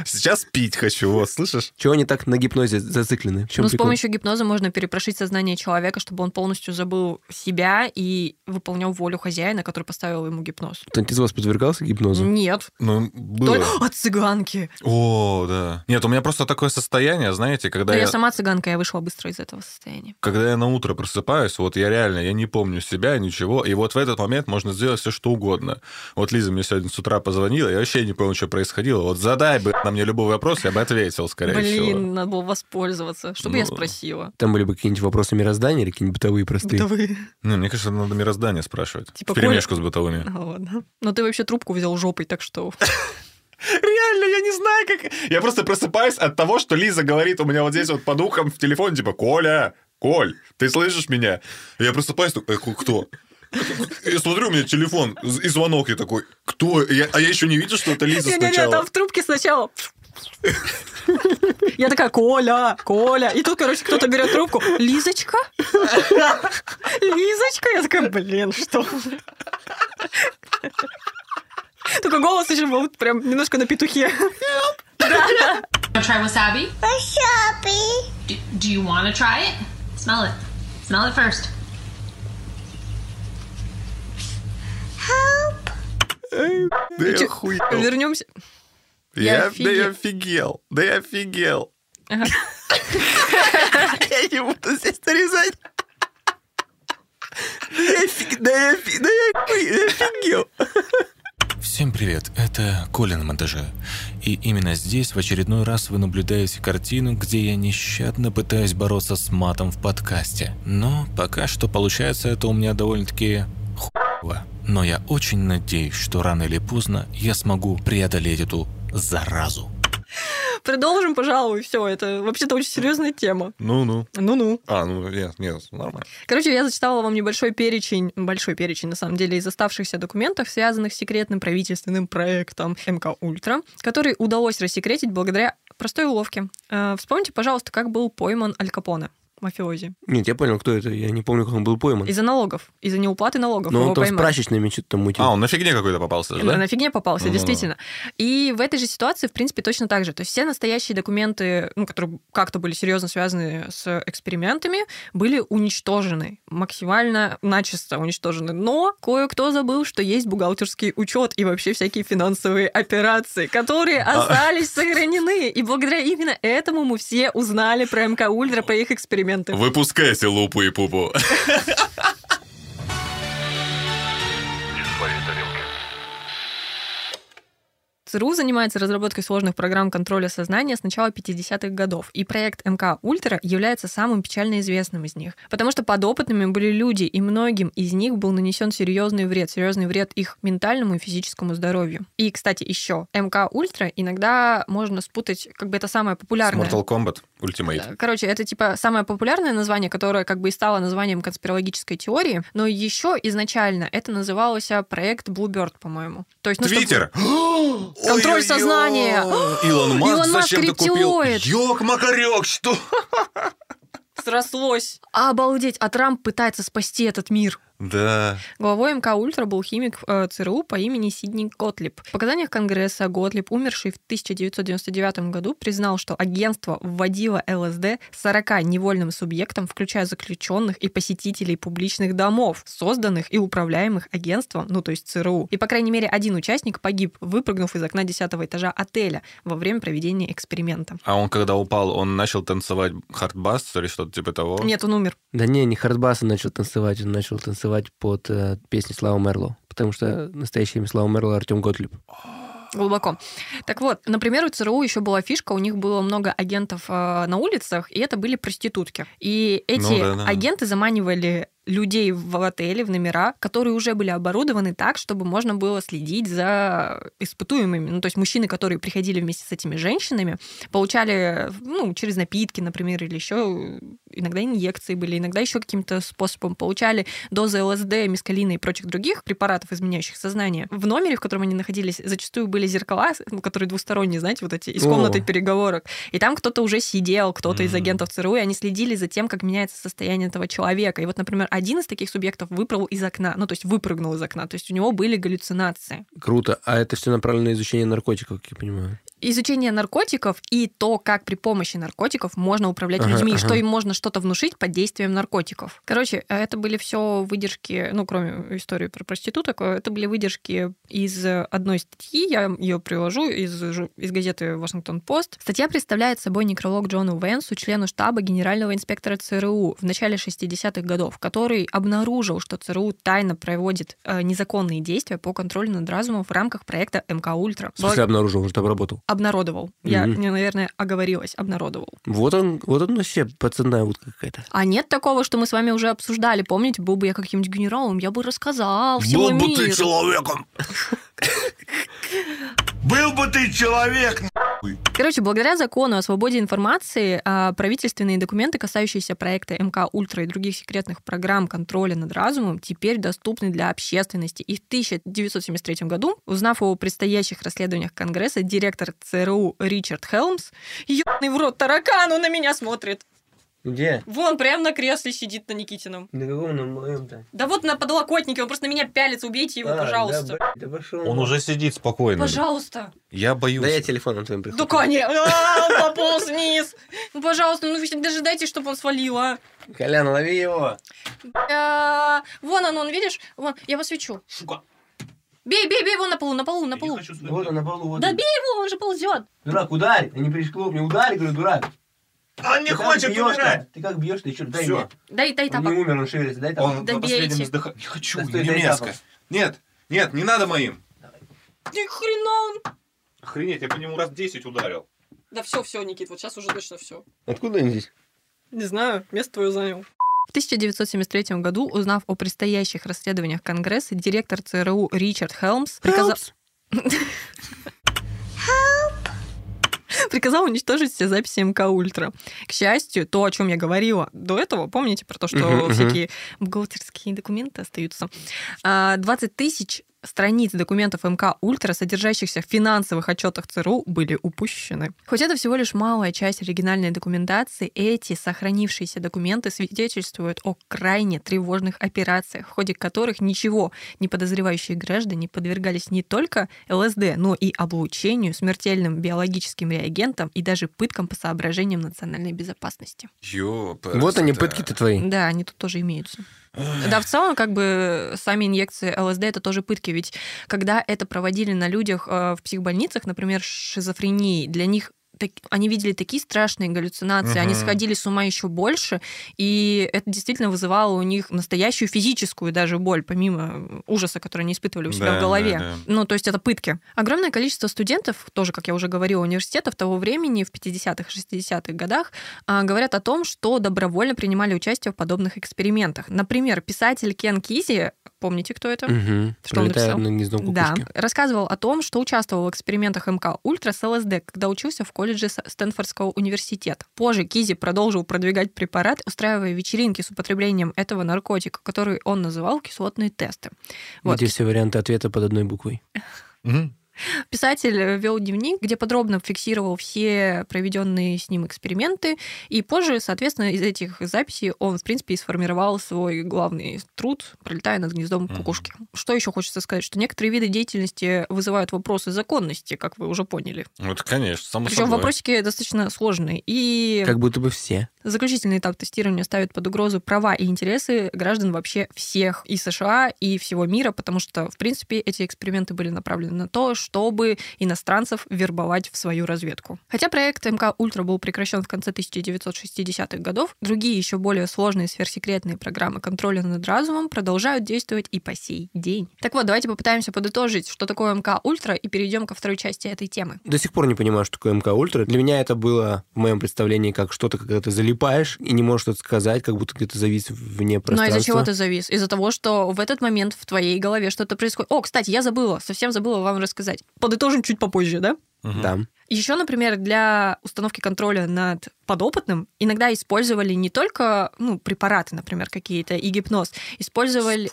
Сейчас пить хочу, вот, слышишь? Чего они так на гипнозе зациклены? Ну, с помощью гипноза можно перепрошить сознание человека, чтобы он полностью забыл себя и выполнял волю хозяина, который поставил ему гипноз. Кто-нибудь из вас подвергался гипнозу? Нет. Ну, было. Только от цыганки. О, да. Нет, у меня просто такое состояние, знаете, когда Но я... я сама цыганка, я вышла быстро из этого состояния. Когда я на утро просыпаюсь, вот я реально, я не помню себя, ничего, и вот в этот момент можно сделать все, что угодно. Вот Лиза мне сегодня с утра позвонила, я вообще не понял, что происходило. Вот задай бы на мне любой вопрос, я бы ответил, скорее Блин, всего. надо было воспользоваться. Что бы я Ну. спросила? Там были бы какие-нибудь вопросы мироздания или какие-нибудь бытовые простые? Бытовые. Ну, мне кажется, надо мироздание спрашивать. Типа в перемешку с бытовыми. А, ладно. Но ты вообще трубку взял жопой, так что... Реально, я не знаю, как... Я просто просыпаюсь от того, что Лиза говорит у меня вот здесь вот под ухом в телефоне, типа, Коля, Коль, ты слышишь меня? Я просыпаюсь, такой, «Э, кто? Я смотрю, у меня телефон и звонок, я такой, кто? Я- а я еще не видел, что это Лиза сначала. там в трубке сначала... Я такая, Коля, Коля. И тут, короче, кто-то берет трубку. Лизочка? Лизочка? Я такая, блин, что? Только голос еще был прям немножко на петухе. Wanna try wasabi? Wasabi. Do, do you want to try it? Smell it. Smell it first. Да я охуел. Вернемся. Я, я да я офигел. Да я офигел. Я не буду здесь нарезать. Да я офиг- да я офиг- да я охуе- я офигел. Всем привет, это Коля на монтаже. И именно здесь в очередной раз вы наблюдаете картину, где я нещадно пытаюсь бороться с матом в подкасте. Но пока что получается это у меня довольно-таки хуево. Но я очень надеюсь, что рано или поздно я смогу преодолеть эту заразу. Продолжим, пожалуй, все. Это вообще-то очень серьезная тема. Ну-ну. Ну-ну. А, ну, нет, нет, нормально. Короче, я зачитала вам небольшой перечень, большой перечень, на самом деле, из оставшихся документов, связанных с секретным правительственным проектом МК Ультра, который удалось рассекретить благодаря простой уловке. Э, Вспомните, пожалуйста, как был пойман Аль Капоне, мафиози. Нет, я понял, кто это. Я не помню, как он был пойман. Из-за налогов, из-за неуплаты налогов Но его он там с поймали. прачечными что-то там мутил. А, он на фигне какой-то попался, же, Да, на фигне попался, Ну-ну-ну. действительно. И в этой же ситуации, в принципе, точно так же. То есть все настоящие документы, ну, которые как-то были серьезно связаны с экспериментами, были уничтожены, максимально начисто уничтожены. Но кое-кто забыл, что есть бухгалтерский учет и вообще всякие финансовые операции, которые А. остались сохранены. И благодаря именно этому мы все узнали про МК Ультра, про их эксперименты. Выпускайте лупу и пупу. ЦРУ занимается разработкой сложных программ контроля сознания с начала 50-х годов, и проект МК Ультра является самым печально известным из них, потому что подопытными были люди, и многим из них был нанесен серьезный вред, серьезный вред их ментальному и физическому здоровью. И, кстати, еще МК Ультра иногда можно спутать, как бы это самое С популярное. Mortal Kombat. Ultimate. Короче, это типа самое популярное название, которое как бы и стало названием конспирологической теории, но еще изначально это называлось а, проект Bluebird, по-моему. То есть, ну, чтобы- Твиттер. Контроль Ой-ой-ой. сознания. Илон Маск Илон Маск зачем-то купил. Ёк-макарёк, что? Срослось. Обалдеть, а Трамп пытается спасти этот мир. Да. Главой МК «Ультра» был химик э, ЦРУ по имени Сидни Готлиб. В показаниях Конгресса Готлиб, умерший в 1999 году, признал, что агентство вводило ЛСД 40 невольным субъектам, включая заключенных и посетителей публичных домов, созданных и управляемых агентством, ну то есть ЦРУ. И, по крайней мере, один участник погиб, выпрыгнув из окна 10 этажа отеля во время проведения эксперимента. А он, когда упал, он начал танцевать хардбасс или что-то типа того? Нет, он умер. Да не, не хардбаса начал танцевать, он начал танцевать под э, песни Слава Мэрлоу. Потому что настоящее имя Слава Мэрлоу Артем Готлиб. Глубоко. Так вот, например, у ЦРУ еще была фишка, у них было много агентов э, на улицах, и это были проститутки. И эти Ну да, да. агенты заманивали людей в отели, в номера, которые уже были оборудованы так, чтобы можно было следить за испытуемыми. Ну, то есть мужчины, которые приходили вместе с этими женщинами, получали, ну, через напитки, например, или еще иногда инъекции были, иногда еще каким-то способом получали дозы ЛСД, мискалина и прочих других препаратов, изменяющих сознание. В номере, в котором они находились, зачастую были зеркала, ну, которые двусторонние, знаете, вот эти, из О. комнаты переговорок. И там кто-то уже сидел, кто-то из Мгм. агентов ЦРУ, и они следили за тем, как меняется состояние этого человека. И вот, например, один из таких субъектов выпрыгнул из окна, ну, то есть выпрыгнул из окна, то есть у него были галлюцинации. Круто. А это все направлено на изучение наркотиков, как я понимаю. Изучение наркотиков и то, как при помощи наркотиков можно управлять Ага, людьми, ага. что им можно что-то внушить под действием наркотиков. Короче, э, это были все выдержки, ну, кроме истории про проституток, э, это были выдержки из одной статьи, я ее привожу из, из газеты «Вашингтон-Пост». Статья представляет собой некролог Джону Венсу, члену штаба генерального инспектора ЦРУ в начале 60-х годов, который обнаружил, что ЦРУ тайно проводит э, незаконные действия по контролю над разумом в рамках проекта МК «Ультра». В смысле обнаружил, может, обработал. Обнародовал. Я, не, наверное, оговорилась. Обнародовал. Вот он, вот он вообще пацанная утка какая-то. А нет такого, что мы с вами уже обсуждали. Помните, был бы я каким-нибудь генералом, я бы рассказал всему Был бы миру. ты человеком. Был бы ты человек. Короче, благодаря закону о свободе информации а, правительственные документы, касающиеся проекта МК Ультра и других секретных программ контроля над разумом, теперь доступны для общественности. И в 1973 году, узнав о предстоящих расследованиях Конгресса, директор ЦРУ Ричард Хелмс, ебаный в рот таракан, он на меня смотрит. Где? Вон, прям на кресле сидит на Никитином. На каком на моем-то? Да вот на подлокотнике, он просто на меня пялится, убейте его, А, пожалуйста. Да, б- да пошел. Он уже сидит спокойно. Пожалуйста. Я боюсь. Да я телефоном твоим Да, прихвачу. конечно. А, он пополз вниз. Ну, пожалуйста, ну вы дожидайтесь, чтобы он свалил, а. Колян, лови его. Вон он, он, видишь? Вон, я вас свечу. Бей, бей, бей, вон на полу, на полу, на полу. Вот он на полу. Вот Да бей его, он же ползет. Дурак, ударь. Они пришли мне ударь, говорю, дурак. Он не Ты хочет бьешь-то? умирать. Ты как бьешь, ты что, дай Всё. мне. Дай, дай Он тапок. не умер, он шевелится, дай там. Он Да на последнем бейте. издыха- Не хочу, Да стой, не дай мерзко. тапок. Нет, нет, не надо моим. Ни хрена он. Охренеть, я по нему раз 10 ударил. Да все, все, Никит, вот сейчас уже точно все. Откуда они здесь? Не знаю, место твое занял. В 1973 году, узнав о предстоящих расследованиях Конгресса, директор ЦРУ Ричард Хелмс приказал... приказал уничтожить все записи МК Ультра. К счастью, то, о чем я говорила до этого, помните про то, что всякие бухгалтерские документы остаются, А, 20 тысяч страниц документов МК Ультра, содержащихся в финансовых отчетах ЦРУ, были упущены. Хоть это всего лишь малая часть оригинальной документации, эти сохранившиеся документы свидетельствуют о крайне тревожных операциях, в ходе которых ничего не подозревающие граждане подвергались не только ЛСД, но и облучению, смертельным биологическим реагентам и даже пыткам по соображениям национальной безопасности. Ёпрст, Вот они, да. пытки-то твои. Да, они тут тоже имеются. Да, в целом, как бы сами инъекции ЛСД это тоже пытки, ведь когда это проводили на людях э, в психбольницах, например, с шизофренией, для них так- они видели такие страшные галлюцинации, они Мгм. сходили с ума еще больше, и это действительно вызывало у них настоящую физическую даже боль, помимо ужаса, который они испытывали у себя Да, в голове. да, да. Ну, то есть это пытки. Огромное количество студентов, тоже, как я уже говорила, университетов того времени, в 50-х, 60-х годах, а, говорят о том, что добровольно принимали участие в подобных экспериментах. Например, писатель Кен Кизи Помните, кто это? Угу. Что он Пролетая написал? над гнездом Да, кукушки. рассказывал о том, что участвовал в экспериментах МК Ультра с ЛСД, когда учился в колледже С- Стэнфордского университета. Позже Кизи продолжил продвигать препарат, устраивая вечеринки с употреблением этого наркотика, который он называл кислотные тесты. Вот. Где все варианты ответа под одной буквой. Писатель вел дневник, где подробно фиксировал все проведенные с ним эксперименты, и позже, соответственно, из этих записей он, в принципе, и сформировал свой главный труд, пролетая над гнездом кукушки. Что еще хочется сказать, что некоторые виды деятельности вызывают вопросы законности, как вы уже поняли. Это, конечно, само Причем собой. вопросики достаточно сложные. И Как будто бы все. Заключительный этап тестирования ставит под угрозу права и интересы граждан вообще всех и США, и всего мира, потому что, в принципе, эти эксперименты были направлены на то, чтобы иностранцев вербовать в свою разведку. Хотя проект МК Ультра был прекращен в конце 1960-х годов, другие еще более сложные сверхсекретные программы контроля над разумом продолжают действовать и по сей день. Так вот, давайте попытаемся подытожить, что такое МК Ультра, и перейдем ко второй части этой темы. До сих пор не понимаю, что такое МК Ультра. Для меня это было в моем представлении как что-то, когда ты залипаешь и не можешь что-то сказать, как будто где-то завис вне Но пространства. из-за чего ты завис? Из-за того, что в этот момент в твоей голове что-то происходит. О, кстати, я забыла, совсем забыла вам рассказать. Подытожим чуть попозже, да? Да. Еще, например, для установки контроля над подопытным иногда использовали не только ну, препараты, например, какие-то, и гипноз, использовали...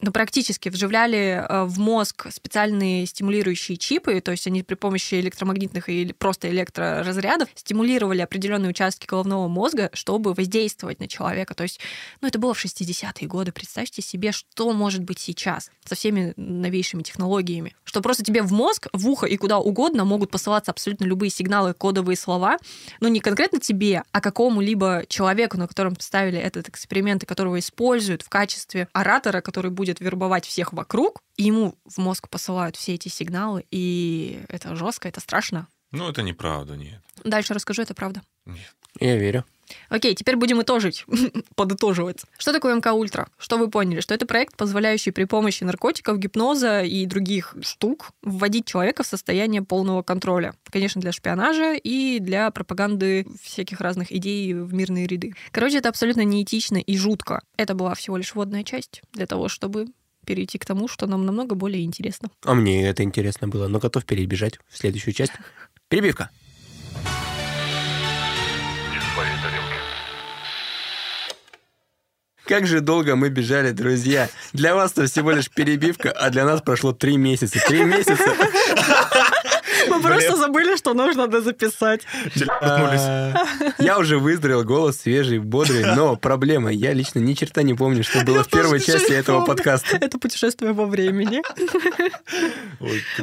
Ну, практически вживляли э, в мозг специальные стимулирующие чипы, то есть они при помощи электромагнитных или просто электроразрядов стимулировали определенные участки головного мозга, чтобы воздействовать на человека. То есть, ну, это было в 60-е годы. Представьте себе, что может быть сейчас со всеми новейшими технологиями. Что просто тебе в мозг, в ухо и куда угодно могут посылаться абсолютно любые сигналы, кодовые слова, но не конкретно тебе, а какому-либо человеку, на котором ставили этот эксперимент, и которого используют в качестве оратора, который будет вербовать всех вокруг, и ему в мозг посылают все эти сигналы, и это жестко, это страшно. Ну, это неправда, нет. Дальше расскажу, это правда. Я верю. Окей, теперь будем итожить, подытоживать. Что такое МК Ультра? Что вы поняли? Что это проект, позволяющий при помощи наркотиков, гипноза и других штук вводить человека в состояние полного контроля. Конечно, для шпионажа и для пропаганды всяких разных идей в мирные ряды. Короче, это абсолютно неэтично и жутко. Это была всего лишь вводная часть для того, чтобы перейти к тому, что нам намного более интересно. А мне это интересно было, но готов перебежать в следующую часть. Перебивка. Как же долго мы бежали, друзья. Для вас-то всего лишь перебивка, а для нас прошло три месяца. Три месяца. Мы просто забыли, что нужно дозаписать. А, Я уже выздоровел, голос свежий, бодрый, но проблема, я лично ни черта не помню, что было в первой части этого подкаста. Это путешествие во времени.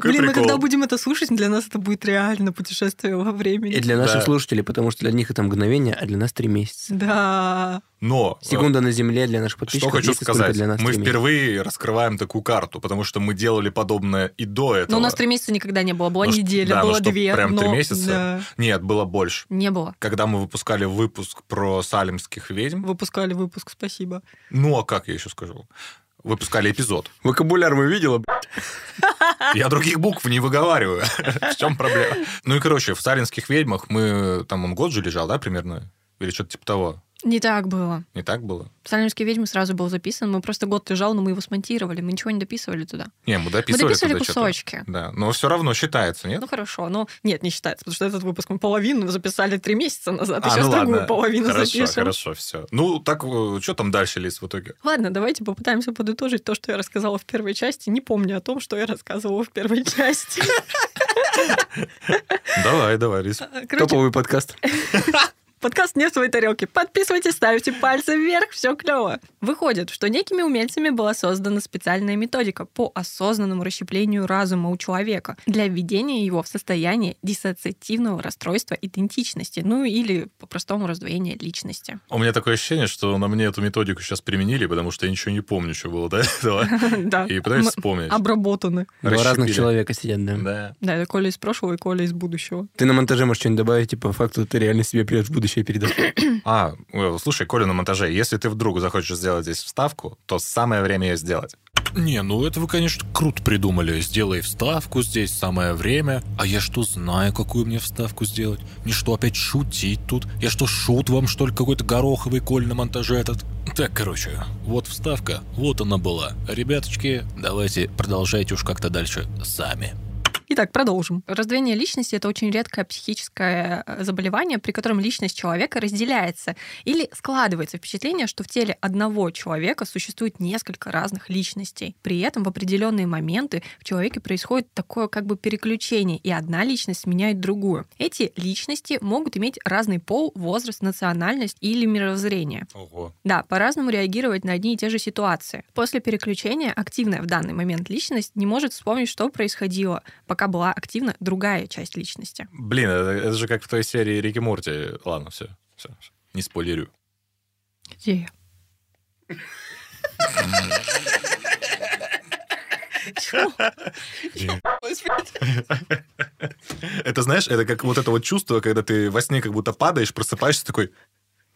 Блин, мы когда будем это слушать, для нас это будет реально путешествие во И времени. для наших слушателей, потому что для них это мгновение, а для нас три месяца. Да. Но э, Секунда на земле для наших Что подписчиков. хочу есть, сколько сказать, для нас мы три впервые раскрываем такую карту, потому что мы делали подобное и до этого. Но у нас три месяца никогда не было. Была Ну, неделя, да, ну было что, две. прям три но- месяца? Да. Нет, было больше. Не было. Когда мы выпускали выпуск про салимских ведьм, Выпускали выпуск, спасибо. ну а как я еще скажу? Выпускали эпизод. Вокабуляр мы видела. Я других букв не выговариваю. В чем проблема? Ну и, короче, в «Сталинских ведьмах» мы... Там он год же лежал, да, примерно? Или что-то типа того. Не так было. Не так было? «Салемские ведьмы» сразу был записан. Мы просто год лежал, но мы его смонтировали. Мы ничего не дописывали туда. Не, мы дописывали мы дописывали кусочки. Да, но все равно считается, нет? Ну хорошо, но нет, не считается, потому что этот выпуск мы половину записали три месяца назад, и А, сейчас ну другую ладно. половину Хорошо, запишем. хорошо, все. Ну, так, что там дальше, Лиз, в итоге? Ладно, давайте попытаемся подытожить то, что я рассказала в первой части, не помню о том, что я рассказывала в первой части. Давай, давай, Лиз. Топовый подкаст. Подкаст «Не в своей тарелке». Подписывайтесь, ставьте пальцы вверх, все клево. Выходит, что некими умельцами была создана специальная методика по осознанному расщеплению разума у человека для введения его в состояние диссоциативного расстройства идентичности, ну или по-простому раздвоения личности. У меня такое ощущение, что на мне эту методику сейчас применили, потому что я ничего не помню, что было до этого. Да. И пытаюсь вспомнить. Обработаны. Два разных человека сидят, да. Да. Да, это Коля из прошлого и Коля из будущего. Ты на монтаже можешь что-нибудь добавить, типа, по факту ты реально себе придешь в будущее передашь. А, э, слушай, Коля на монтаже, если ты вдруг захочешь сделать здесь вставку, то самое время ее сделать. Не, ну это вы, конечно, круто придумали. Сделай вставку здесь, самое время. А я что, знаю, какую мне вставку сделать? Мне что, опять шутить тут? Я что, шут вам, что ли, какой-то гороховый коль на монтаже этот? Так, короче, вот вставка, вот она была. Ребяточки, давайте продолжайте уж как-то дальше сами. Итак, продолжим. Раздвоение личности — это очень редкое психическое э, заболевание, при котором личность человека разделяется или складывается впечатление, что в теле одного человека существует несколько разных личностей. При этом в определенные моменты в человеке происходит такое как бы переключение, и одна личность сменяет другую. Эти личности могут иметь разный пол, возраст, национальность или мировоззрение. Ого. Да, по-разному реагировать на одни и те же ситуации. После переключения активная в данный момент личность не может вспомнить, что происходило, пока была активна другая часть личности. Блин, это, это же как в той серии Рики Морти. Ладно, все, все, не спойлерю. Где я? Это, знаешь, это как вот это вот чувство, когда ты во сне как будто падаешь, просыпаешься такой,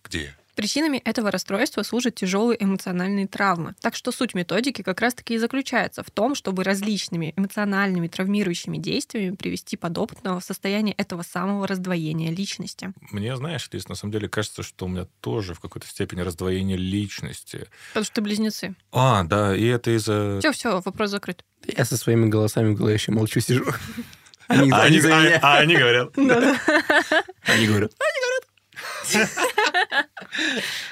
где? Причинами этого расстройства служат тяжелые эмоциональные травмы. Так что суть методики как раз-таки и заключается в том, чтобы различными эмоциональными травмирующими действиями привести подопытного в состояние этого самого раздвоения личности. Мне, знаешь, здесь на самом деле кажется, что у меня тоже в какой-то степени раздвоение личности. Потому что ты близнецы. А, да, и это из-за... Все, все, вопрос закрыт. Я со своими голосами в голове еще молчу сижу. Они, А они а- а они говорят. Они говорят.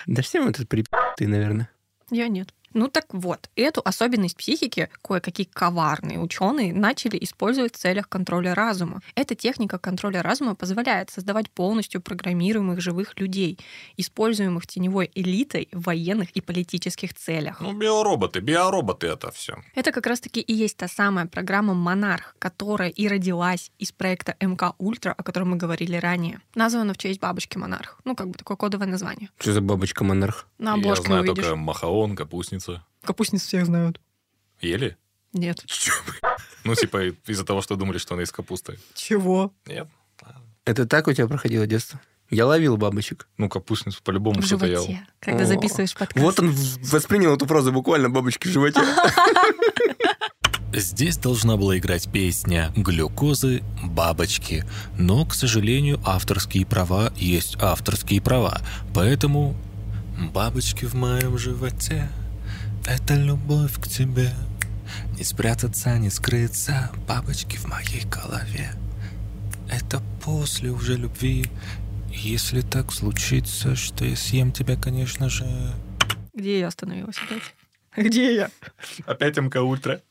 Да все мы тут припятые, наверное. Я нет. Ну так вот, эту особенность психики кое-какие коварные ученые начали использовать в целях контроля разума. Эта техника контроля разума позволяет создавать полностью программируемых живых людей, используемых теневой элитой в военных и политических целях. Ну, биороботы, биороботы это все. Это как раз-таки и есть та самая программа «Монарх», которая и родилась из проекта МК Ультра, о котором мы говорили ранее. Названа в честь бабочки Монарх. Ну, как бы такое кодовое название. Что за бабочка-монарх? На Я обложке знаю увидишь. только махаон, капустница. Капустниц всех знают. Ели? Нет. Ну, типа из-за того, что думали, что она из капусты. Чего? Нет. Это так у тебя проходило детство? Я ловил бабочек. Ну, капустницу по-любому В кто-то ел. животе, когда записываешь подкаст. Вот он воспринял эту фразу буквально бабочки в животе. Здесь должна была играть песня «Глюкозы, бабочки», но, к сожалению, авторские права есть авторские права, поэтому «Бабочки в моем животе — это любовь к тебе». Не спрятаться, не скрыться, бабочки в моей голове. Это после уже любви. Если так случится, что я съем тебя, конечно же... Где я остановилась опять? Где я? Опять МК Ультра.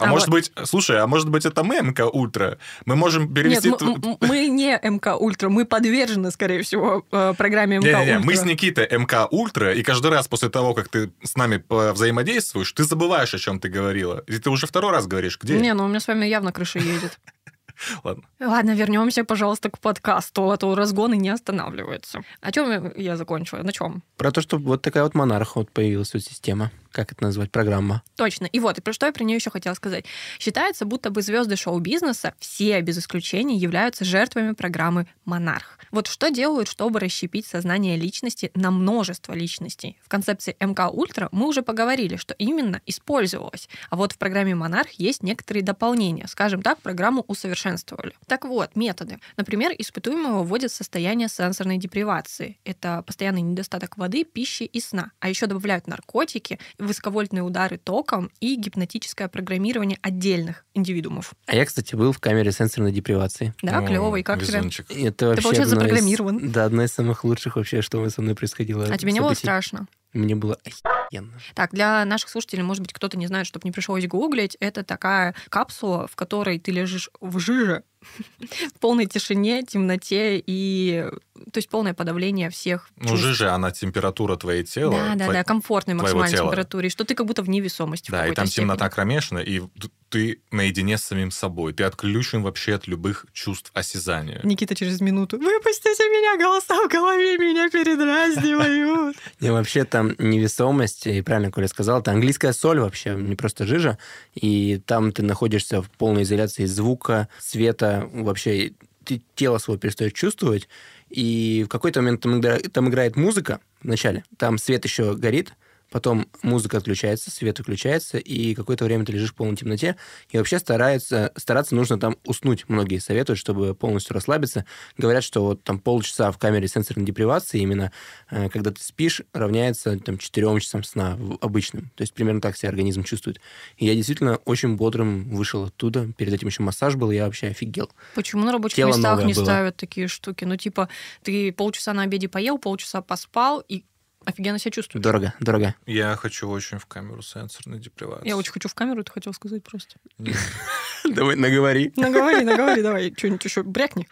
А, А может вот- быть, слушай, а может быть это мы МК Ультра? Мы можем Нет, перевести... мы, тв- м- мы не МК Ультра, мы подвержены, скорее всего, э, программе МК Не-не-не, Ультра. мы с Никитой МК Ультра, и каждый раз после того, как ты с нами взаимодействуешь, ты забываешь, о чем ты говорила. И ты уже второй раз говоришь, где? Не, ну у меня с вами явно крыша едет. Ладно. Ладно, вернемся, пожалуйста, к подкасту, а то разгоны не останавливаются. О чем я закончила? На чем? Про то, что вот такая вот монарх вот появилась вот система. Как это назвать? Программа. Точно. И вот, и про что я про нее еще хотела сказать. Считается, будто бы звезды шоу-бизнеса, все без исключения, являются жертвами программы «Монарх». Вот что делают, чтобы расщепить сознание личности на множество личностей? В концепции МК Ультра мы уже поговорили, что именно использовалось. А вот в программе «Монарх» есть некоторые дополнения. Скажем так, программу усовершенствовали. Так вот, методы. Например, испытуемого вводят в состояние сенсорной депривации. Это постоянный недостаток воды, пищи и сна. А еще добавляют наркотики, высоковольтные удары током и гипнотическое программирование отдельных индивидуумов. А я, кстати, был в камере сенсорной депривации. Да, О, клево, и как тебе? Это вообще получается, одно из- запрограммирован. да, одно из самых лучших вообще, что со мной происходило. А тебе не было страшно? Мне было охуенно. Так, для наших слушателей, может быть, кто-то не знает, чтобы не пришлось гуглить, это такая капсула, в которой ты лежишь в жиже, в полной тишине, темноте и... То есть полное подавление всех Ну, чувств. жижа, она температура твоей тела. Да, да, твоей- да, комфортной максимальной тела. температуре, что ты как будто в невесомости. в Да, и там темнота степени. кромешная, и ты наедине с самим собой. Ты отключен вообще от любых чувств осязания. Никита через минуту. Выпустите меня, голоса в голове меня передразнивают. Не, вообще там невесомость, и правильно Коля сказал, это английская соль вообще, не просто жижа, и там ты находишься в полной изоляции звука, света, вообще ты тело свое перестаешь чувствовать, и в какой-то момент там, там играет музыка в начале, там свет еще горит, потом музыка отключается, свет выключается, и какое-то время ты лежишь в полной темноте, и вообще старается, стараться нужно там уснуть. Многие советуют, чтобы полностью расслабиться. Говорят, что вот там полчаса в камере сенсорной депривации, именно э, когда ты спишь, равняется там 4 часам сна в- обычным. То есть примерно так себя организм чувствует. И я действительно очень бодрым вышел оттуда. Перед этим еще массаж был, я вообще офигел. Почему на рабочих Тело местах не было. ставят такие штуки? Ну, типа, ты полчаса на обеде поел, полчаса поспал, и офигенно себя чувствуешь. Дорого, дорого. Я хочу очень в камеру сенсорной депривации. Я очень хочу в камеру, ты хотел сказать просто. Давай, наговори. Наговори, наговори, давай, что-нибудь еще брякни.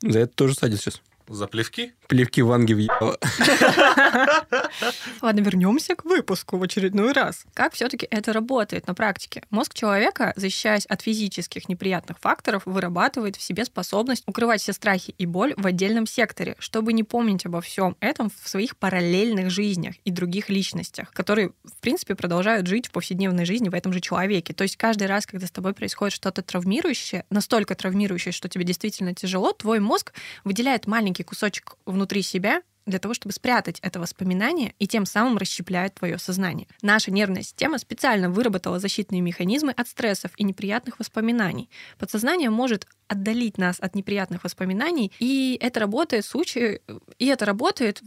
За это тоже садят сейчас. За плевки? Плевки Ванги въебало. Ладно, вернемся к выпуску в очередной раз. Как все-таки это работает на практике? Мозг человека, защищаясь от физических неприятных факторов, вырабатывает в себе способность укрывать все страхи и боль в отдельном секторе, чтобы не помнить обо всем этом в своих параллельных жизнях и других личностях, которые, в принципе, продолжают жить в повседневной жизни в этом же человеке. То есть каждый раз, когда с тобой происходит что-то травмирующее, настолько травмирующее, что тебе действительно тяжело, твой мозг выделяет маленький кусочек внутри себя для того, чтобы спрятать это воспоминание и тем самым расщепляет твое сознание. Наша нервная система специально выработала защитные механизмы от стрессов и неприятных воспоминаний. Подсознание может отдалить нас от неприятных воспоминаний, и это работает в случае, и это работает,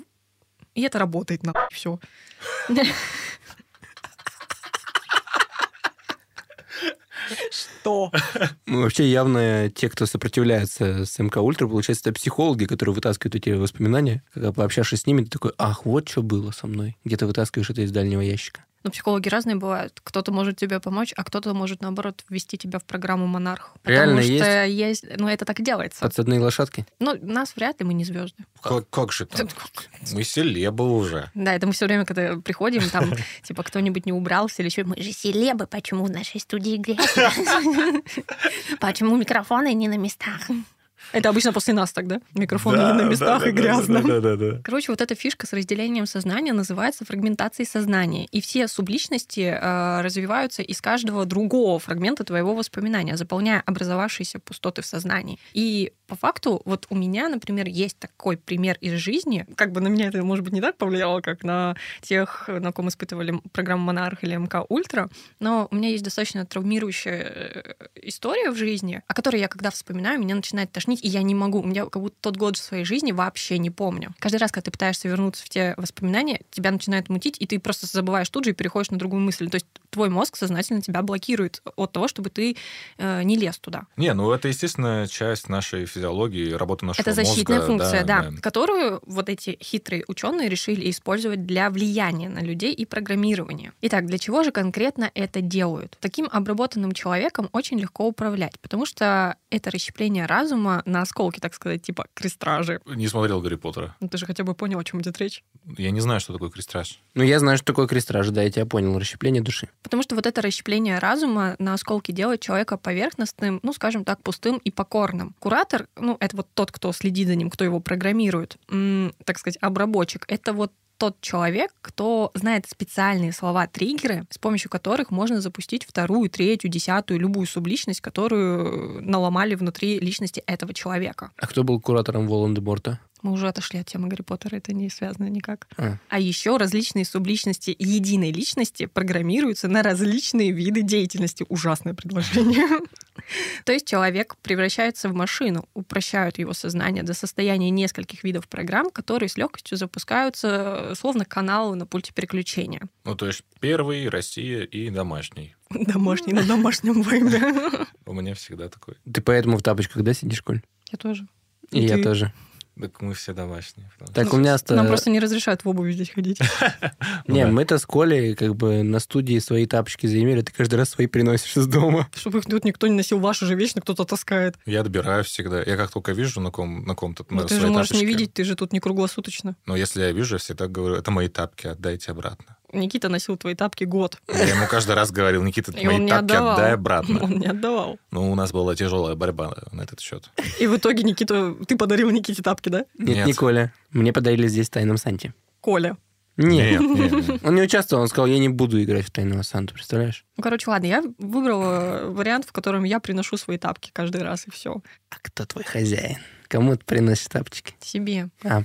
и это работает на все. Что? Ну, вообще явно те, кто сопротивляется с МК Ультра, получается, это психологи, которые вытаскивают эти воспоминания. Когда пообщавшись с ними, ты такой, ах, вот что было со мной. Где ты вытаскиваешь это из дальнего ящика. Но психологи разные бывают. Кто-то может тебе помочь, а кто-то может, наоборот, ввести тебя в программу «Монарх». Реально Потому что есть... Ну, это так делается. Подсадные лошадки. Ну, нас вряд ли, мы не звезды. Как, как же так? Мы селебы уже. Да, это мы все время, когда приходим, там, типа, кто-нибудь не убрался или что, мы же селебы, почему в нашей студии грязно? Почему микрофоны не на местах? Это обычно после нас тогда. Микрофоны не на местах и грязно. Да-да-да. Короче, вот эта фишка с разделением сознания называется фрагментацией сознания. И все субличности э, развиваются из каждого другого фрагмента твоего воспоминания, заполняя образовавшиеся пустоты в сознании. И по факту, вот у меня, например, есть такой пример из жизни. Как бы на меня это, может быть, не так повлияло, как на тех, на ком испытывали программу Монарх или МК Ультра, но у меня есть достаточно травмирующая э, история в жизни, о которой я, когда вспоминаю, меня начинает тошнить, и я не могу. У меня как будто тот год в своей жизни вообще не помню. Каждый раз, когда ты пытаешься вернуться в те воспоминания, тебя начинает мутить, и ты просто забываешь тут же и переходишь на другую мысль. То есть твой мозг сознательно тебя блокирует от того, чтобы ты э, не лез туда. Не, ну это, естественно, часть нашей физиологии, работы нашего Это защитная мозга, функция, да, которую вот эти хитрые ученые решили использовать для влияния на людей и программирования. Итак, для чего же конкретно это делают? Таким обработанным человеком очень легко управлять, потому что это расщепление разума на осколки, так сказать, типа крестражи. Не смотрел Гарри Поттера. Ну, ты же хотя бы понял, о чем идет речь. Я не знаю, что такое крестраж. Ну, я знаю, что такое крестраж, да, я тебя понял. Расщепление души. Потому что вот это расщепление разума на осколки делает человека поверхностным, ну, скажем так, пустым и покорным. Куратор, ну, это вот тот, кто следит за ним, кто его программирует, м, так сказать, обработчик, это вот тот человек, кто знает специальные слова-триггеры, с помощью которых можно запустить вторую, третью, десятую, любую субличность, которую наломали внутри личности этого человека. А кто был куратором Волан-де-Морта? Мы уже отошли от темы Гарри Поттера, это не связано никак. А. А еще различные субличности единой личности программируются на различные виды деятельности. Ужасное предложение. То есть человек превращается в машину, упрощают его сознание до состояния нескольких видов программ, которые с легкостью запускаются, э, словно каналы на пульте переключения. Ну, то есть первый, Россия и домашний. Домашний на домашнем вайбе. У меня всегда такой. Ты поэтому в тапочках, да, сидишь, Коль? Я тоже. И, И я ты? тоже. Так мы все домашние. потому Так у меня... ста- Нам просто не разрешают в обуви здесь ходить. Не, мы-то с Колей как бы на студии свои тапочки заимели, ты каждый раз свои приносишь из дома. Чтобы их тут никто не носил, ваши же вечно кто-то таскает. Я добираю всегда. Я как только вижу на ком на ком-то Но ты же можешь не видеть, ты же тут не круглосуточно. Но если я вижу, я всегда говорю, это мои тапки, отдайте обратно. Никита носил твои тапки год. Я ему каждый раз говорил, Никита, И мои тапки отдавал. отдай обратно. Он не отдавал. Ну, у нас была тяжелая борьба на этот счет. И в итоге Никита... Ты подарил Никите тапки, да? Нет, Нет. не Коля. Мне подарили здесь Тайном Санте. Коля. Нет. Нет, нет, нет. Он не участвовал, он сказал, я не буду играть в Тайного Санту, представляешь? Ну, короче, ладно, я выбрала вариант, в котором я приношу свои тапки каждый раз, и все. А кто твой хозяин? Кому ты приносишь тапочки? Себе. А,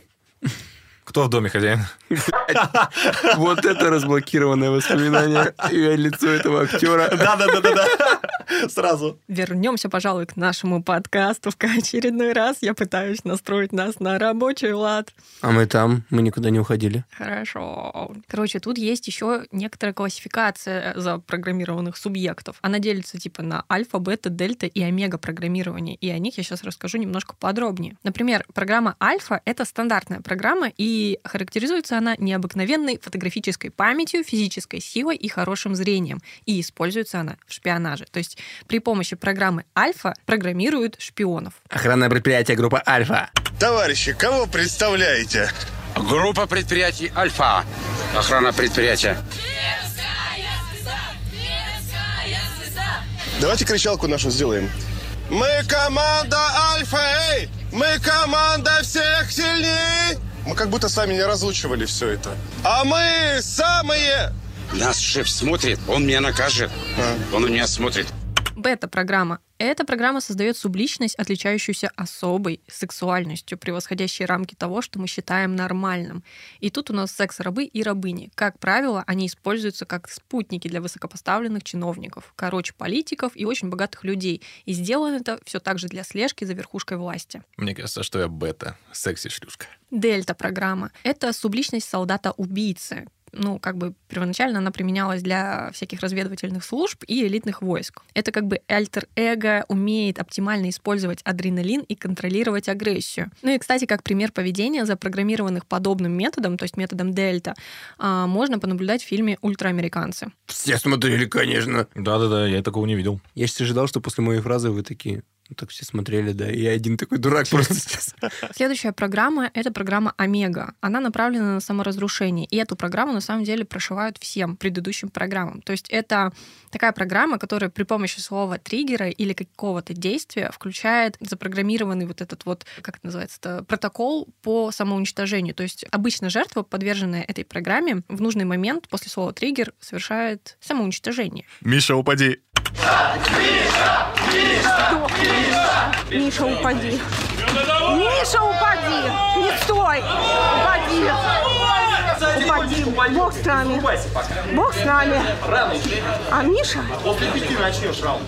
Кто в доме хозяин? Вот это разблокированное воспоминание и лицо этого актера. Да-да-да-да. Сразу. Вернемся, пожалуй, к нашему подкасту в очередной раз. Я пытаюсь настроить нас на рабочий лад. А мы там, мы никуда не уходили. Хорошо. Короче, тут есть еще некоторая классификация запрограммированных субъектов. Она делится типа на альфа, бета, дельта и омега программирование. И о них я сейчас расскажу немножко подробнее. Например, программа альфа — это стандартная программа, и характеризуется она необыкновенной фотографической памятью, физической силой и хорошим зрением. И используется она в шпионаже. То есть при помощи программы альфа программируют шпионов. Охранное предприятие группа Альфа. Товарищи, кого представляете? Группа предприятий «Альфа». Охрана предприятия. Давайте кричалку нашу сделаем. Мы команда Альфа, эй! Мы команда всех сильней! Мы как будто сами не разучивали все это. А мы самые... Нас шеф смотрит, он меня накажет. Он у меня смотрит. Бета-программа. Эта программа создает субличность, отличающуюся особой сексуальностью, превосходящей рамки того, что мы считаем нормальным. И тут у нас секс-рабы и рабыни. Как правило, они используются как спутники для высокопоставленных чиновников, короче, политиков и очень богатых людей. И сделано это все также для слежки за верхушкой власти. Мне кажется, что я бета, секси-шлюшка. Дельта-программа. Это субличность солдата-убийцы, ну, как бы первоначально она применялась для всяких разведывательных служб и элитных войск. Это как бы альтер-эго умеет оптимально использовать адреналин и контролировать агрессию. Ну и, кстати, как пример поведения запрограммированных подобным методом, то есть методом дельта, а, можно понаблюдать в фильме «Ультраамериканцы». Все смотрели, конечно. Да-да-да, я такого не видел. Я сейчас ожидал, что после моей фразы вы такие, так все смотрели, да, и я один такой дурак просто сейчас. Следующая программа — это программа Омега. Она направлена на саморазрушение. И эту программу, на самом деле, прошивают всем предыдущим программам. То есть это такая программа, которая при помощи слова триггера или какого-то действия включает запрограммированный вот этот вот, как это называется, это протокол по самоуничтожению. То есть обычно жертва, подверженная этой программе, в нужный момент после слова триггер совершает самоуничтожение. Миша, упади. Миша, упади. Миша, упади. Не стой. Упади. Упади. Бог с нами. Бог с нами. А Миша?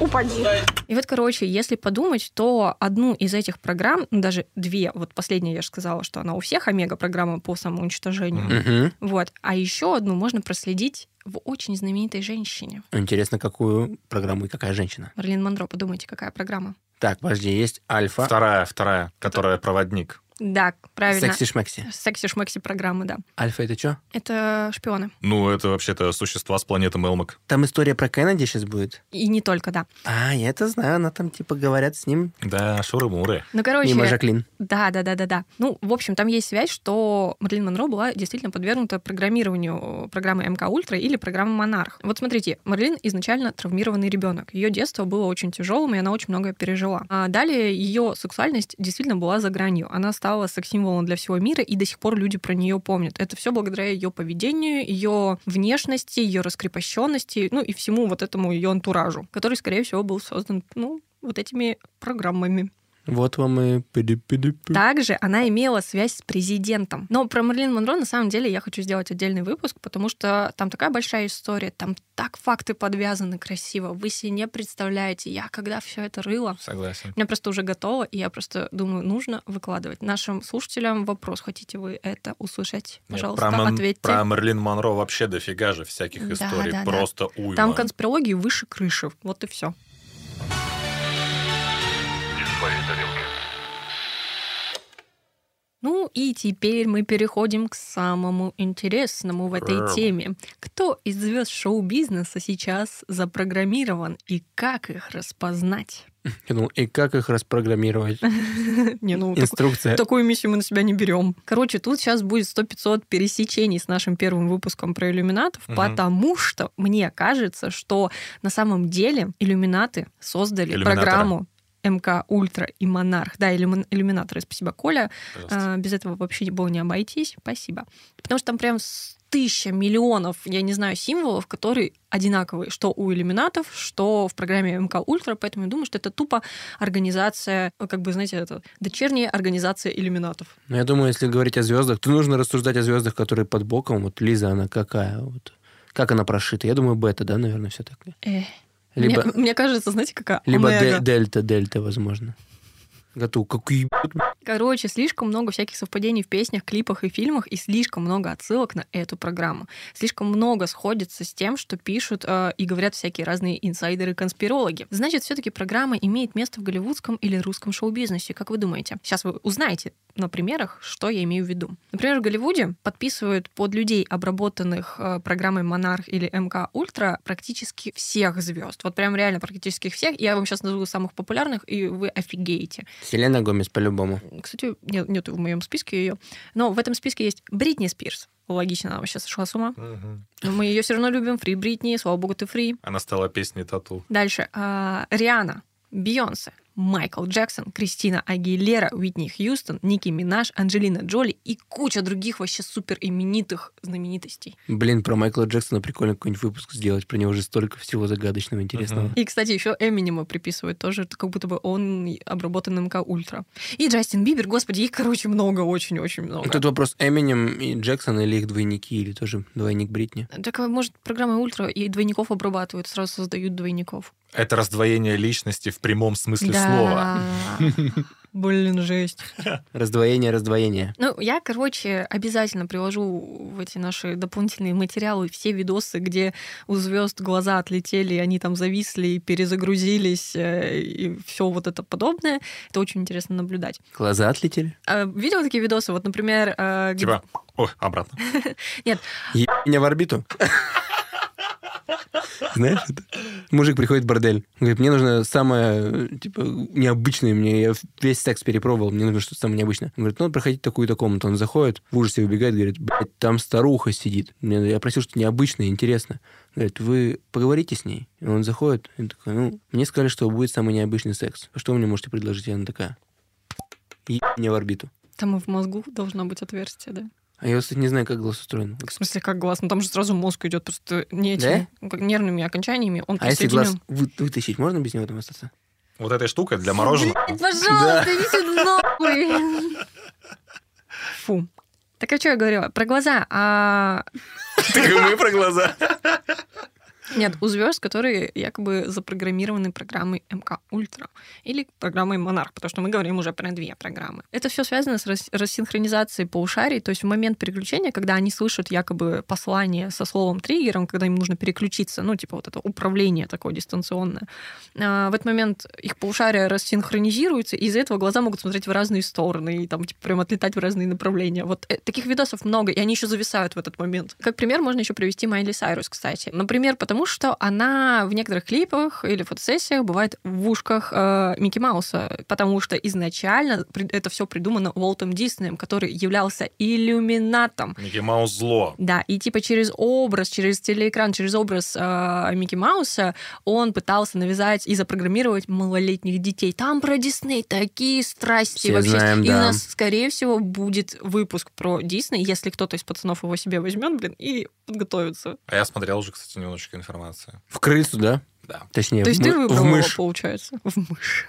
Упади. И вот, короче, если подумать, то одну из этих программ, ну, даже две, вот последняя я же сказала, что она у всех омега-программа по самоуничтожению, вот, а еще одну можно проследить в очень знаменитой женщине. Интересно, какую программу и какая женщина. Марлин Монро, подумайте, какая программа. Так, подожди, есть Альфа. Вторая, вторая, которая проводник. Да, правильно. Секси-шмекси. Секси-шмекси программы, да. Альфа это что? Это шпионы. Ну, это вообще-то существа с планеты Мелмак. Там история про Кеннеди сейчас будет? И не только, да. А, я это знаю, она там типа говорят с ним. Да, шуры-муры. Ну, короче... Мимо Жаклин. Да, да, да, да, да. Ну, в общем, там есть связь, что Марлин Монро была действительно подвергнута программированию программы МК Ультра или программы Монарх. Вот смотрите, Марлин изначально травмированный ребенок. Ее детство было очень тяжелым, и она очень многое пережила. А далее ее сексуальность действительно была за гранью. Она стала секс-символом для всего мира, и до сих пор люди про нее помнят. Это все благодаря ее поведению, ее внешности, ее раскрепощенности, ну и всему вот этому ее антуражу, который, скорее всего, был создан, ну, вот этими программами. Вот вам и... пиди-пиди-пи. Также она имела связь с президентом. Но про Марлин Монро на самом деле я хочу сделать отдельный выпуск, потому что там такая большая история, там так факты подвязаны красиво. Вы себе не представляете, я когда все это рыла, Согласен. у меня просто уже готово, и я просто думаю, нужно выкладывать. Нашим слушателям вопрос, хотите вы это услышать? Нет, Пожалуйста, про, Мон- ответьте. про Мерлин Монро вообще дофига же всяких Да, историй. да, да. Просто уйма. Там конспирологии выше крыши. Вот и все. Ну и теперь мы переходим к самому интересному в этой Рррр. теме. Кто из звезд шоу-бизнеса сейчас запрограммирован и как их распознать? Я думал, и как их распрограммировать? Не, ну, Инструкция. такую миссию мы на себя не берем. Короче, тут сейчас будет 100-500 пересечений с нашим первым выпуском про иллюминатов, потому что мне кажется, что на самом деле иллюминаты создали программу МК Ультра и Монарх. Да, иллюмин- иллюминаторы, спасибо, Коля. А, без этого вообще было не обойтись. Спасибо. Потому что там прям тысяча миллионов, я не знаю, символов, которые одинаковые, что у иллюминатов, что в программе МК Ультра, поэтому я думаю, что это тупо организация, как бы, знаете, это дочерняя организация иллюминатов. Ну, я думаю, если говорить о звездах, то нужно рассуждать о звездах, которые под боком. Вот Лиза, она какая? Вот. Как она прошита? Я думаю, бета, да, наверное, все так. Эх. Либо, Мне, мне кажется, знаете, какая либо де- дельта, дельта, возможно. Готов. Какие Короче, слишком много всяких совпадений в песнях, клипах и фильмах, и слишком много отсылок на эту программу. Слишком много сходится с тем, что пишут э, и говорят всякие разные инсайдеры-конспирологи. Значит, все-таки программа имеет место в голливудском или русском шоу-бизнесе. Как вы думаете? Сейчас вы узнаете на примерах, что я имею в виду. Например, в Голливуде подписывают под людей, обработанных э, программой Монарх или МК Ультра, практически всех звезд. Вот прям реально практически всех. Я вам сейчас назову самых популярных, и вы офигеете. Селена Гомес по-любому. Кстати, нет, нету в моем списке ее. Но в этом списке есть Бритни Спирс. Логично, она вообще сошла с ума. Но мы ее все равно любим. Фри Бритни, слава богу, ты фри. Она стала песней тату. Дальше. а, Риана, Бейонсе, Майкл Джексон, Кристина Агилера, Уитни Хьюстон, Ники Минаж, Анджелина Джоли и куча других вообще супер именитых знаменитостей. Блин, про Майкла Джексона прикольно какой-нибудь выпуск сделать. Про него же столько всего загадочного, интересного. И, кстати, еще Эминема приписывают тоже, как будто бы он обработан МК Ультра. И Джастин Бибер, господи, их, короче, много, очень-очень много. Тут вопрос Эминем и Джексон или их двойники, или тоже двойник Бритни. Так, а может, программа Ультра и двойников обрабатывают, сразу создают двойников. Это раздвоение личности в прямом смысле Да. слова. Блин, жесть. Раздвоение, раздвоение. Ну, я, короче, обязательно приложу в эти наши дополнительные материалы все видосы, где у звезд глаза отлетели, они там зависли, и перезагрузились, э, и все вот это подобное. Это очень интересно наблюдать. Глаза отлетели? А, Видел такие видосы? Вот, например... э, где- Типа, ой, обратно. Нет, Еб меня в орбиту. Знаешь это? Мужик приходит в бордель. Говорит, мне нужно самое, типа, необычное мне. Я весь секс перепробовал, мне нужно что-то самое необычное. Он говорит, ну, проходите такую-то комнату. Он заходит, в ужасе выбегает, говорит, блядь, там старуха сидит. Мне, я просил что-то необычное, интересное. Говорит, вы поговорите с ней. И он заходит, и такой, ну, мне сказали, что будет самый необычный секс. Что вы мне можете предложить? И она такая, еб меня в орбиту. там и в мозгу должно быть отверстие, да? А я, кстати, не знаю, как глаз устроен. В смысле, как глаз? Ну, там же сразу мозг идет просто не этими как нервными окончаниями. Он А если глаз вы- вытащить, можно без него там остаться? Вот этой штукой для мороженого. Блядь, пожалуйста, иди сюда нахуй. Фу. Так а что я говорила? Про глаза. А... Так и мы про глаза. Нет, у звезд, которые якобы запрограммированы программой МК Ультра или программой Монарх, потому что мы говорим уже про две программы. Это все связано с рас- рассинхронизацией полушарий, то есть в момент переключения, когда они слышат якобы послание со словом триггером, когда им нужно переключиться, ну, типа вот это управление такое дистанционное, а, в этот момент их полушария рассинхронизируются, и из-за этого глаза могут смотреть в разные стороны и там типа прям отлетать в разные направления. Вот э, таких видосов много, и они еще зависают в этот момент. Как пример можно еще привести Майли Сайрус, кстати. Например, потому что она в некоторых клипах или фотосессиях бывает в ушках э, Микки Мауса, потому что изначально это все придумано Уолтом Диснеем, который являлся иллюминатом. Микки Маус зло. Да, и типа через образ, через телеэкран, через образ э, Микки Мауса он пытался навязать и запрограммировать малолетних детей. Там про Дисней такие страсти Все вообще. знаем, и да. у нас, скорее всего, будет выпуск про Дисней, если кто-то из пацанов его себе возьмет, блин, и подготовится. А я смотрел уже, кстати, немножечко информации. В крысу, да? Да. Точнее, То есть в, ты выбрал в его, мышь. получается, в мышь.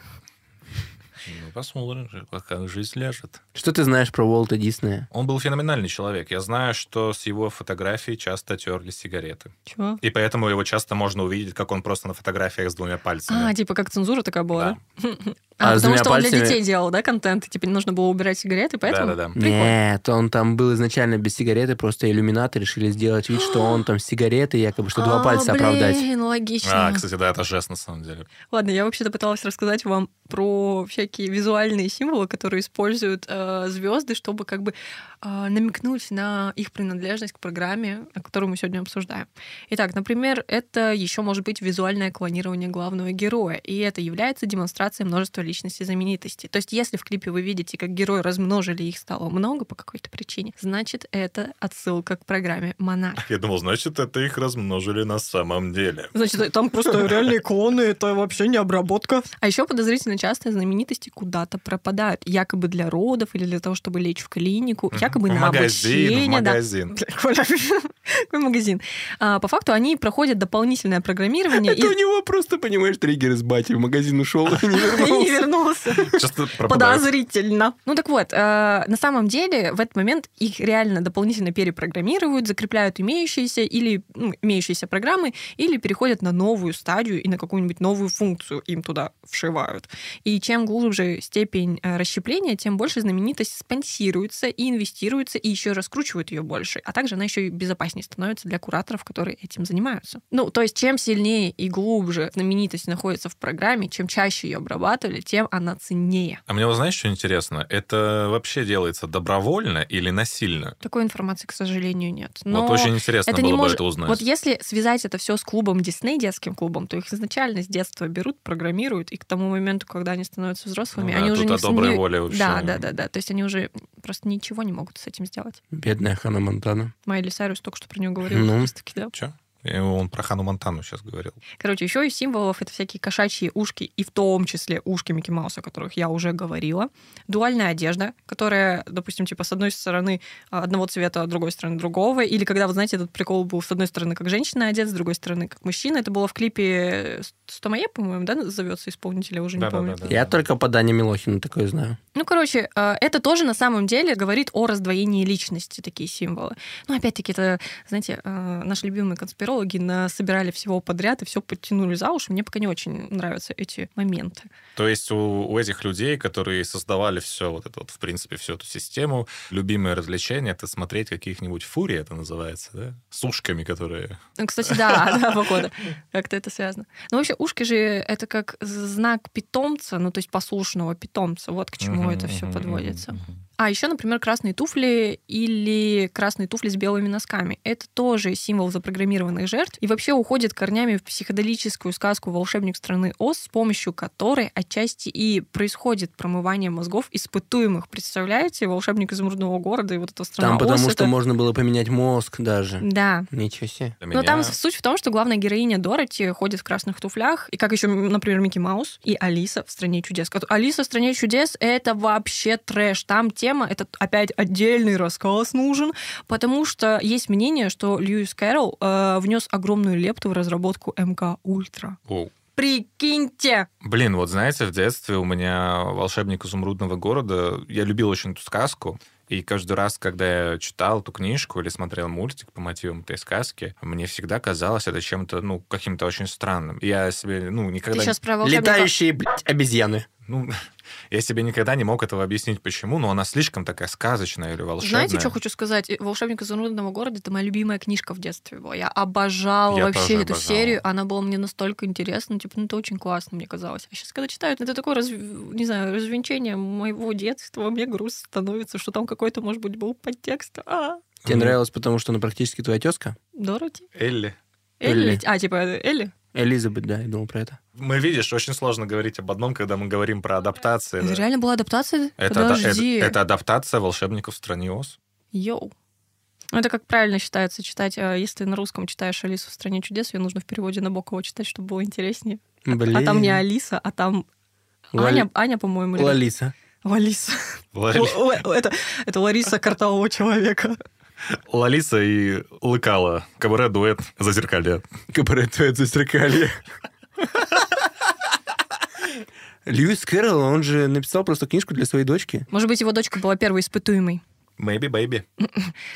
Ну, посмотрим, как жизнь ляжет. Что ты знаешь про Уолта Диснея? Он был феноменальный человек. Я знаю, что с его фотографий часто терли сигареты. Чего? И поэтому его часто можно увидеть, как он просто на фотографиях с двумя пальцами. А, типа как цензура такая была, да? А А, потому что он для пальцами- детей делал, да, контент, и типа не нужно было убирать сигареты, поэтому... Да-да-да. Прикольно. Нет, он там был изначально без сигареты, просто иллюминаты решили сделать вид, что он там с сигаретой, якобы, что два А, пальца оправдать. Блин, логично. А, кстати, да, это жест на самом деле. Ладно, я вообще-то пыталась рассказать вам про всякие визуальные символы, которые используют звезды, чтобы как бы э, намекнуть на их принадлежность к программе, о которой мы сегодня обсуждаем. Итак, например, это еще может быть визуальное клонирование главного героя, и это является демонстрацией множества личности знаменитости. То есть если в клипе вы видите, как герои размножили, их стало много по какой-то причине, значит, это отсылка к программе «Монарх». Я думал, значит, это их размножили на самом деле. Значит, там просто реальные клоны, это вообще не обработка. А еще подозрительно часто знаменитости куда-то пропадают. Якобы для родов или для того, чтобы лечь в клинику, якобы на магазин, обучение. да. магазин. Какой магазин? А, по факту они проходят дополнительное программирование. Это и- у него просто, понимаешь, триггер из бати. В магазин ушел и не вернулся. Вернулся. Подозрительно. Ну так вот, э, на самом деле в этот момент их реально дополнительно перепрограммируют, закрепляют имеющиеся или ну, имеющиеся программы, или переходят на новую стадию и на какую-нибудь новую функцию им туда вшивают. И чем глубже степень э, расщепления, тем больше знаменитость спонсируется и инвестируется, и еще раскручивают ее больше. А также она еще и безопаснее становится для кураторов, которые этим занимаются. Ну, то есть чем сильнее и глубже знаменитость находится в программе, чем чаще ее обрабатывали, тем она ценнее. А мне вот знаешь, что интересно? Это вообще делается добровольно или насильно? Такой информации, к сожалению, нет. Вот очень интересно это было не бы может... это узнать. Вот если связать это все с клубом Дисней, детским клубом, то их изначально с детства берут, программируют, и к тому моменту, когда они становятся взрослыми, Ну да, они тут уже не... о доброй не- воле вообще. Да, да, да, да. То есть они уже просто ничего не могут с этим сделать. Бедная Хана Монтана. Майли Сайрус только что про нее говорила. Ну. раз-таки, да. Че? Он про Хану Монтану сейчас говорил. Короче, еще из символов это всякие кошачьи ушки, и в том числе ушки Микки Мауса, о которых я уже говорила. Дуальная одежда, которая, допустим, типа с одной стороны а, одного цвета, а с другой стороны другого. Или когда, вы знаете, этот прикол был с одной стороны как женщина одет, с другой стороны как мужчина. Это было в клипе Стомае, по-моему, да, зовется исполнитель, я уже не помню. Я только по Дане Милохину такое знаю. Ну, короче, э, это тоже на самом деле говорит о раздвоении личности, такие символы. Ну, опять-таки, это, знаете, э, наши любимые конспирологи насобирали всего подряд и все подтянули за уши. Мне пока не очень нравятся эти моменты. То есть у, у этих людей, которые создавали все вот это вот, в принципе, всю эту систему, любимое развлечение это смотреть каких-нибудь фурий, это называется, да? С ушками, которые... Ну, Кстати, да, да, походу. Как-то это связано. Ну, вообще, ушки же это как знак питомца, ну, то есть послушного питомца. Вот к чему это все подводится. А еще, например, красные туфли или красные туфли с белыми носками. Это тоже символ запрограммированных жертв и вообще уходит корнями в психоделическую сказку «Волшебник страны Оз», с помощью которой отчасти и происходит промывание мозгов испытуемых. Представляете, волшебник изумрудного города и вот эта страна Там потому Оз, что это- можно было поменять мозг даже. Да. Ничего себе. Но там суть в том, что главная героиня Дороти ходит в красных туфлях, и как еще, например, Микки Маус и Алиса в «Стране чудес». Алиса в «Стране чудес» — это вообще трэш. Там тема, это опять отдельный рассказ нужен, потому что есть мнение, что Льюис Кэрролл э, внес огромную лепту в разработку МК Ультра. Оу. Прикиньте! Блин, вот знаете, в детстве у меня «Волшебник изумрудного города», я любил очень эту сказку, и каждый раз, когда я читал эту книжку или смотрел мультик по мотивам этой сказки, мне всегда казалось это чем-то, ну, каким-то очень странным. Я себе, ну, никогда... Ты сейчас про волшебника... Летающие, блядь, обезьяны. Ну, я себе никогда не мог этого объяснить, почему, но она слишком такая сказочная или волшебная. Знаете, что хочу сказать? «Волшебник изумрудного города» — это моя любимая книжка в детстве была. Я обожала Я вообще эту обожал. серию. Она была мне настолько интересна. Типа, ну, это очень классно, мне казалось. А сейчас, когда читаю, это такое, раз- не знаю, развенчание моего детства. Мне грустно становится, что там какой-то, может быть, был подтекст. А, Тебе нравилось, потому что она практически твоя тезка? Дороти? Элли. Элли? Элли. А, типа, Элли? Элизабет, да, я думал про это. Мы, видишь, очень сложно говорить об одном, когда мы говорим про адаптации. Это да. реально была адаптация? Это, Подожди. это, это адаптация волшебников в стране Оз. Йоу. Ну, это как правильно считается читать. а, Если ты на русском читаешь Алису в стране чудес, ее нужно в переводе Набокова читать, чтобы было интереснее. А- Блин. А там не Алиса, а там Лали- Аня, Аня, по-моему. Лалиса. Л- Это, это Лариса картового человека. Лалиса и Лыкала. Кабаре-дуэт «Зазеркалье». Кабаретует зеркалье. Льюис Кэрролл, он же написал просто книжку для своей дочки. Может быть, его дочка была первой испытуемой. Maybe, baby.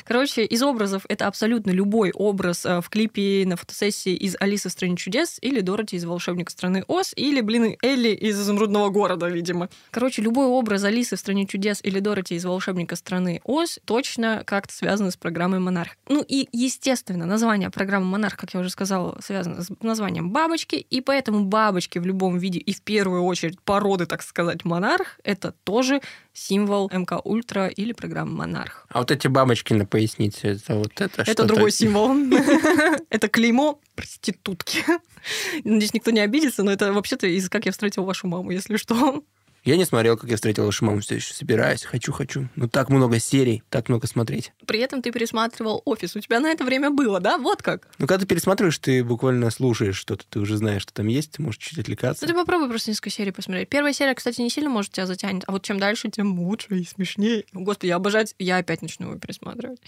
Короче, из образов это абсолютно любой образ э, в клипе на фотосессии из «Алисы в стране чудес» или Дороти из «Волшебника страны Оз» или, блин, Элли из «Изумрудного города», видимо. Короче, любой образ Алисы в стране чудес или Дороти из «Волшебника страны Оз» точно как-то связан с программой «Монарх». Ну и, естественно, название программы «Монарх», как я уже сказала, связано с названием «Бабочки», и поэтому бабочки в любом виде, и в первую очередь породы, так сказать, «Монарх», это тоже символ МК Ультра или программы «Монарх». А вот эти бабочки на пояснице, это вот это Это что-то- другой символ. Это клеймо проститутки. Надеюсь, никто не обидится, но это вообще-то из «Как я встретил вашу маму», если что. Я не смотрел, как я встретил вашу маму, все еще собираюсь, хочу, хочу. Ну так много серий, так много смотреть. При этом ты пересматривал офис. У тебя на это время было, да? Вот как. Ну, когда ты пересматриваешь, ты буквально слушаешь что-то, ты уже знаешь, что там есть, ты можешь чуть отвлекаться. Ну, ты попробуй просто несколько серий посмотреть. Первая серия, кстати, не сильно, может, тебя затянет, а вот чем дальше, тем лучше и смешнее. Господи, я обожать, я опять начну его пересматривать.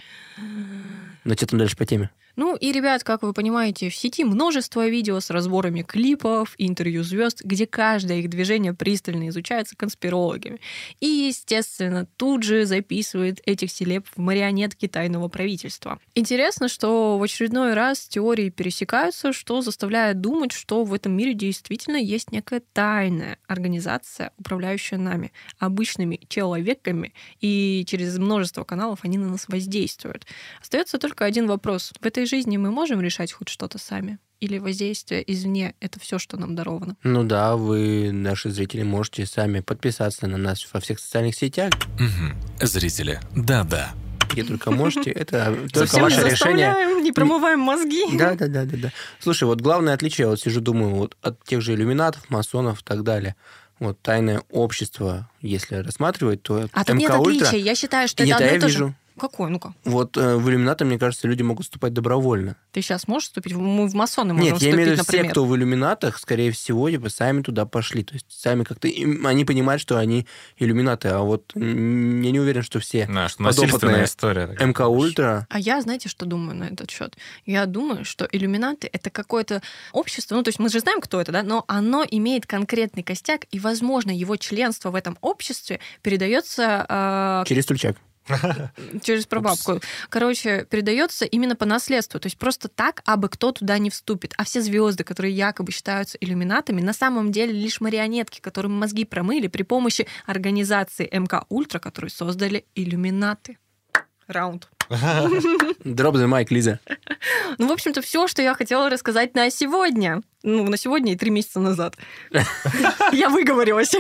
Но что там дальше по теме? Ну и, ребят, как вы понимаете, в сети множество видео с разборами клипов, интервью звезд, где каждое их движение пристально изучается конспирологами. И, естественно, тут же записывает этих селеб в марионетки тайного правительства. Интересно, что в очередной раз теории пересекаются, что заставляет думать, что в этом мире действительно есть некая тайная организация, управляющая нами, обычными человеками, и через множество каналов они на нас воздействуют. Остается только один вопрос. В этой жизни мы можем решать хоть что-то сами? Или воздействие извне — это все, что нам даровано? Ну да, вы, наши зрители, можете сами подписаться на нас во всех социальных сетях. Угу. Зрители, да-да. Где только можете, это только ваше не решение. не промываем мозги. Да, да, да, да, да. Слушай, вот главное отличие, я вот сижу, думаю, вот от тех же иллюминатов, масонов и так далее. Вот тайное общество, если рассматривать, то А тут нет МК Ультра- отличия. Я считаю, что Нет, это одно и то же. Какое? Ну-ка. Вот э, в иллюминаты, мне кажется, люди могут вступать добровольно. Ты сейчас можешь вступить? Мы в масоны можем Нет, я вступить, имею в виду все, кто в иллюминатах, скорее всего, типа, сами туда пошли. То есть сами как-то... им- Они понимают, что они иллюминаты, а вот я не уверен, что все Да, что насильственная история. такая. МК Ультра... А я, знаете, что думаю на этот счет? Я думаю, что иллюминаты — это какое-то общество, ну, то есть мы же знаем, кто это, да, но оно имеет конкретный костяк, и, возможно, его членство в этом обществе передается э, Через стульчак. Через прабабку. Короче, передается именно по наследству. То есть просто так, абы кто туда не вступит. А все звезды, которые якобы считаются иллюминатами, на самом деле лишь марионетки, которым мозги промыли при помощи организации МК Ультра, которую создали иллюминаты. Раунд. The mic, Лиза. Ну, в общем-то, все, что я хотела рассказать на сегодня. Ну, на сегодня и три месяца назад. Я выговорилась.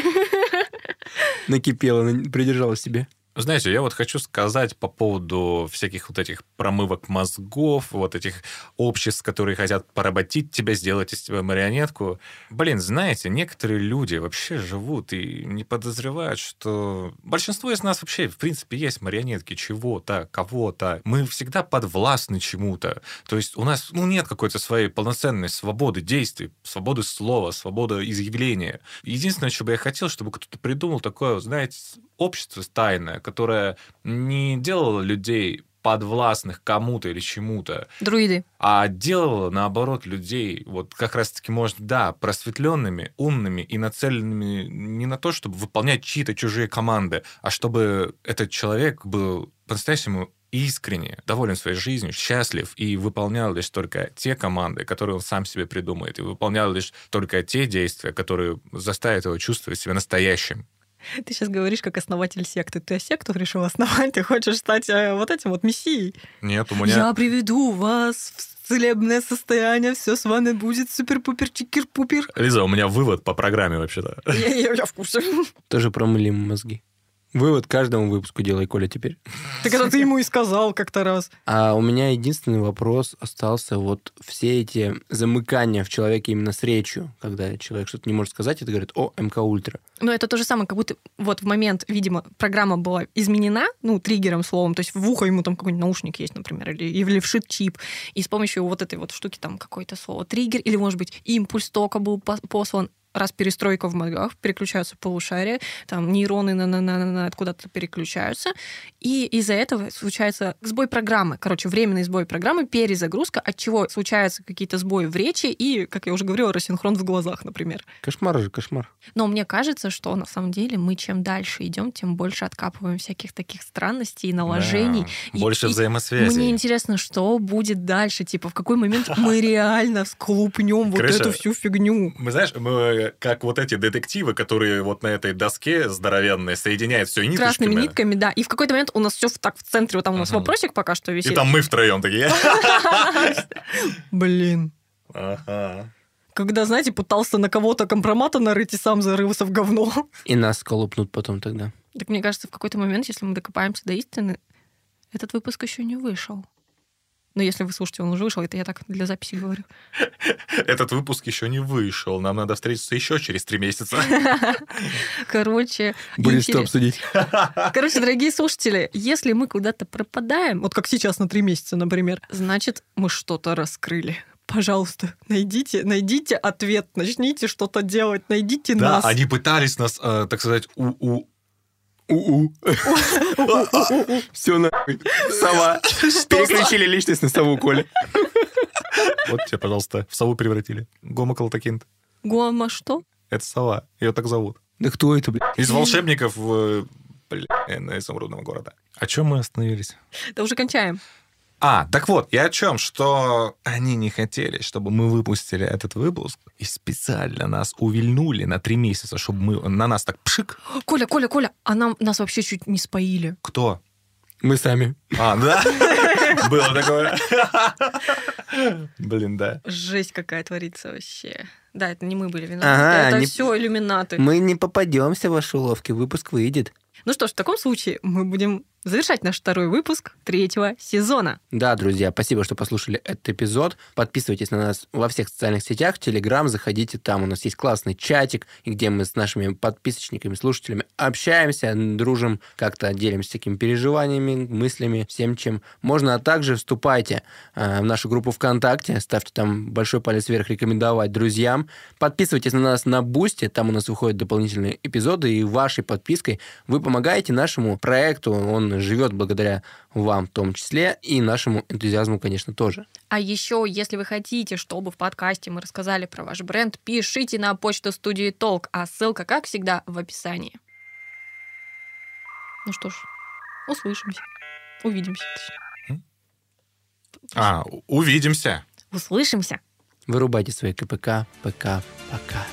Накипела, на- придержала себе. Знаете, я вот хочу сказать по поводу всяких вот этих промывок мозгов, вот этих обществ, которые хотят поработить тебя, сделать из тебя марионетку. Блин, знаете, некоторые люди вообще живут и не подозревают, что большинство из нас вообще, в принципе, есть марионетки чего-то, кого-то. Мы всегда подвластны чему-то. То есть у нас ну, нет какой-то своей полноценной свободы действий, свободы слова, свободы изъявления. Единственное, что бы я хотел, чтобы кто-то придумал такое, знаете, общество тайное, которое не делало людей подвластных кому-то или чему-то, Друиды. а делало, наоборот, людей, вот как раз-таки, может, да, просветленными, умными и нацеленными не на то, чтобы выполнять чьи-то чужие команды, а чтобы этот человек был по-настоящему искренне доволен своей жизнью, счастлив и выполнял лишь только те команды, которые он сам себе придумает, и выполнял лишь только те действия, которые заставят его чувствовать себя настоящим. Ты сейчас говоришь как основатель секты. Ты секту решил основать, ты хочешь стать э, вот этим вот мессией. Нет, у меня... Я приведу вас в целебное состояние, все с вами будет супер-пупер чикер-пупер. Лиза, у меня вывод по программе вообще-то. Я, я- я в курсе. Тоже промыли мозги. Вывод каждому выпуску делай, Коля, теперь. Так это ты ему и сказал как-то раз. А у меня единственный вопрос остался. Вот все эти замыкания в человеке именно с речью, когда человек что-то не может сказать, это говорит, о, МК Ультра. Но это то же самое, как будто вот в момент, видимо, программа была изменена, ну, триггером словом, то есть в ухо ему там какой-нибудь наушник есть, например, или, или вшит чип, и с помощью вот этой вот штуки там какое-то слово триггер, или, может быть, импульс тока был пос- послан, раз перестройка в мозгах, переключаются полушария, там нейроны на, на, на, на- на куда-то переключаются, и из-за этого случается сбой программы, короче, временный сбой программы, перезагрузка, от чего случаются какие-то сбои в речи и, как я уже говорила, рассинхрон в глазах, например. Кошмар же, кошмар. Но мне кажется, что на самом деле мы чем дальше идем, тем больше откапываем всяких таких странностей и наложений. Да, И- больше и взаимосвязей. Мне интересно, что будет дальше, типа в какой момент мы реально склупнем вот эту всю фигню. Мы знаешь, мы как вот эти детективы, которые вот на этой доске здоровенной соединяют все ниточками. Красными нитками, да. И в какой-то момент у нас все так в центре, вот там у нас Ага. вопросик пока что И висит. там мы втроем такие. Блин. Ага. Когда, знаете, пытался на кого-то компромата нарыть и сам зарылся в говно. И нас сколупнут потом тогда. Так мне кажется, в какой-то момент, если мы докопаемся до истины, этот выпуск еще не вышел. Но если вы слушаете, он уже вышел, это я так для записи говорю. Этот выпуск еще не вышел. Нам надо встретиться еще через три месяца. Короче, Будет что обсудить. Короче, дорогие слушатели, если мы куда-то пропадаем, вот как сейчас на три месяца, например, значит, мы что-то раскрыли. Пожалуйста, найдите, найдите ответ, начните что-то делать, найдите Да, нас. они пытались нас, э, так сказать, у-у. У-у. Все нахуй. Сова. Переключили личность на сову, Коля. Вот тебе, пожалуйста, в сову превратили. Гома Калтакинт. Гома что? Это сова. Ее так зовут. Да кто это, блядь? Из волшебников э, бля, изумрудного города. О чем мы остановились? Да уже кончаем. А, так вот, я о чем, что они не хотели, чтобы мы выпустили этот выпуск, и специально нас увильнули на три месяца, чтобы мы на нас так пшик. Коля, Коля, Коля, а нам, нас вообще чуть не споили. Кто? Мы сами. А, да? Было такое. Блин, да. Жесть какая творится вообще. Да, это не мы были виноваты. Ага, это не- все иллюминаты. Мы не попадемся в ваши уловки, выпуск выйдет. Ну что ж, в таком случае мы будем завершать наш второй выпуск третьего сезона. Да, друзья, спасибо, что послушали этот эпизод. Подписывайтесь на нас во всех социальных сетях, в Телеграм, заходите там. У нас есть классный чатик, где мы с нашими подписочниками, слушателями общаемся, дружим, как-то делимся всякими переживаниями, мыслями, всем чем можно. А также вступайте э, в нашу группу ВКонтакте, ставьте там большой палец вверх, рекомендовать друзьям. Подписывайтесь на нас на Бусти, там у нас выходят дополнительные эпизоды, и вашей подпиской вы помогаете нашему проекту, он живет благодаря вам в том числе, и нашему энтузиазму, конечно, тоже. А еще, если вы хотите, чтобы в подкасте мы рассказали про ваш бренд, пишите на почту студии Толк, а ссылка, как всегда, в описании. Ну что ж, услышимся. Увидимся. точнее. А, увидимся. Услышимся. Вырубайте свои КПК, ПК, пока.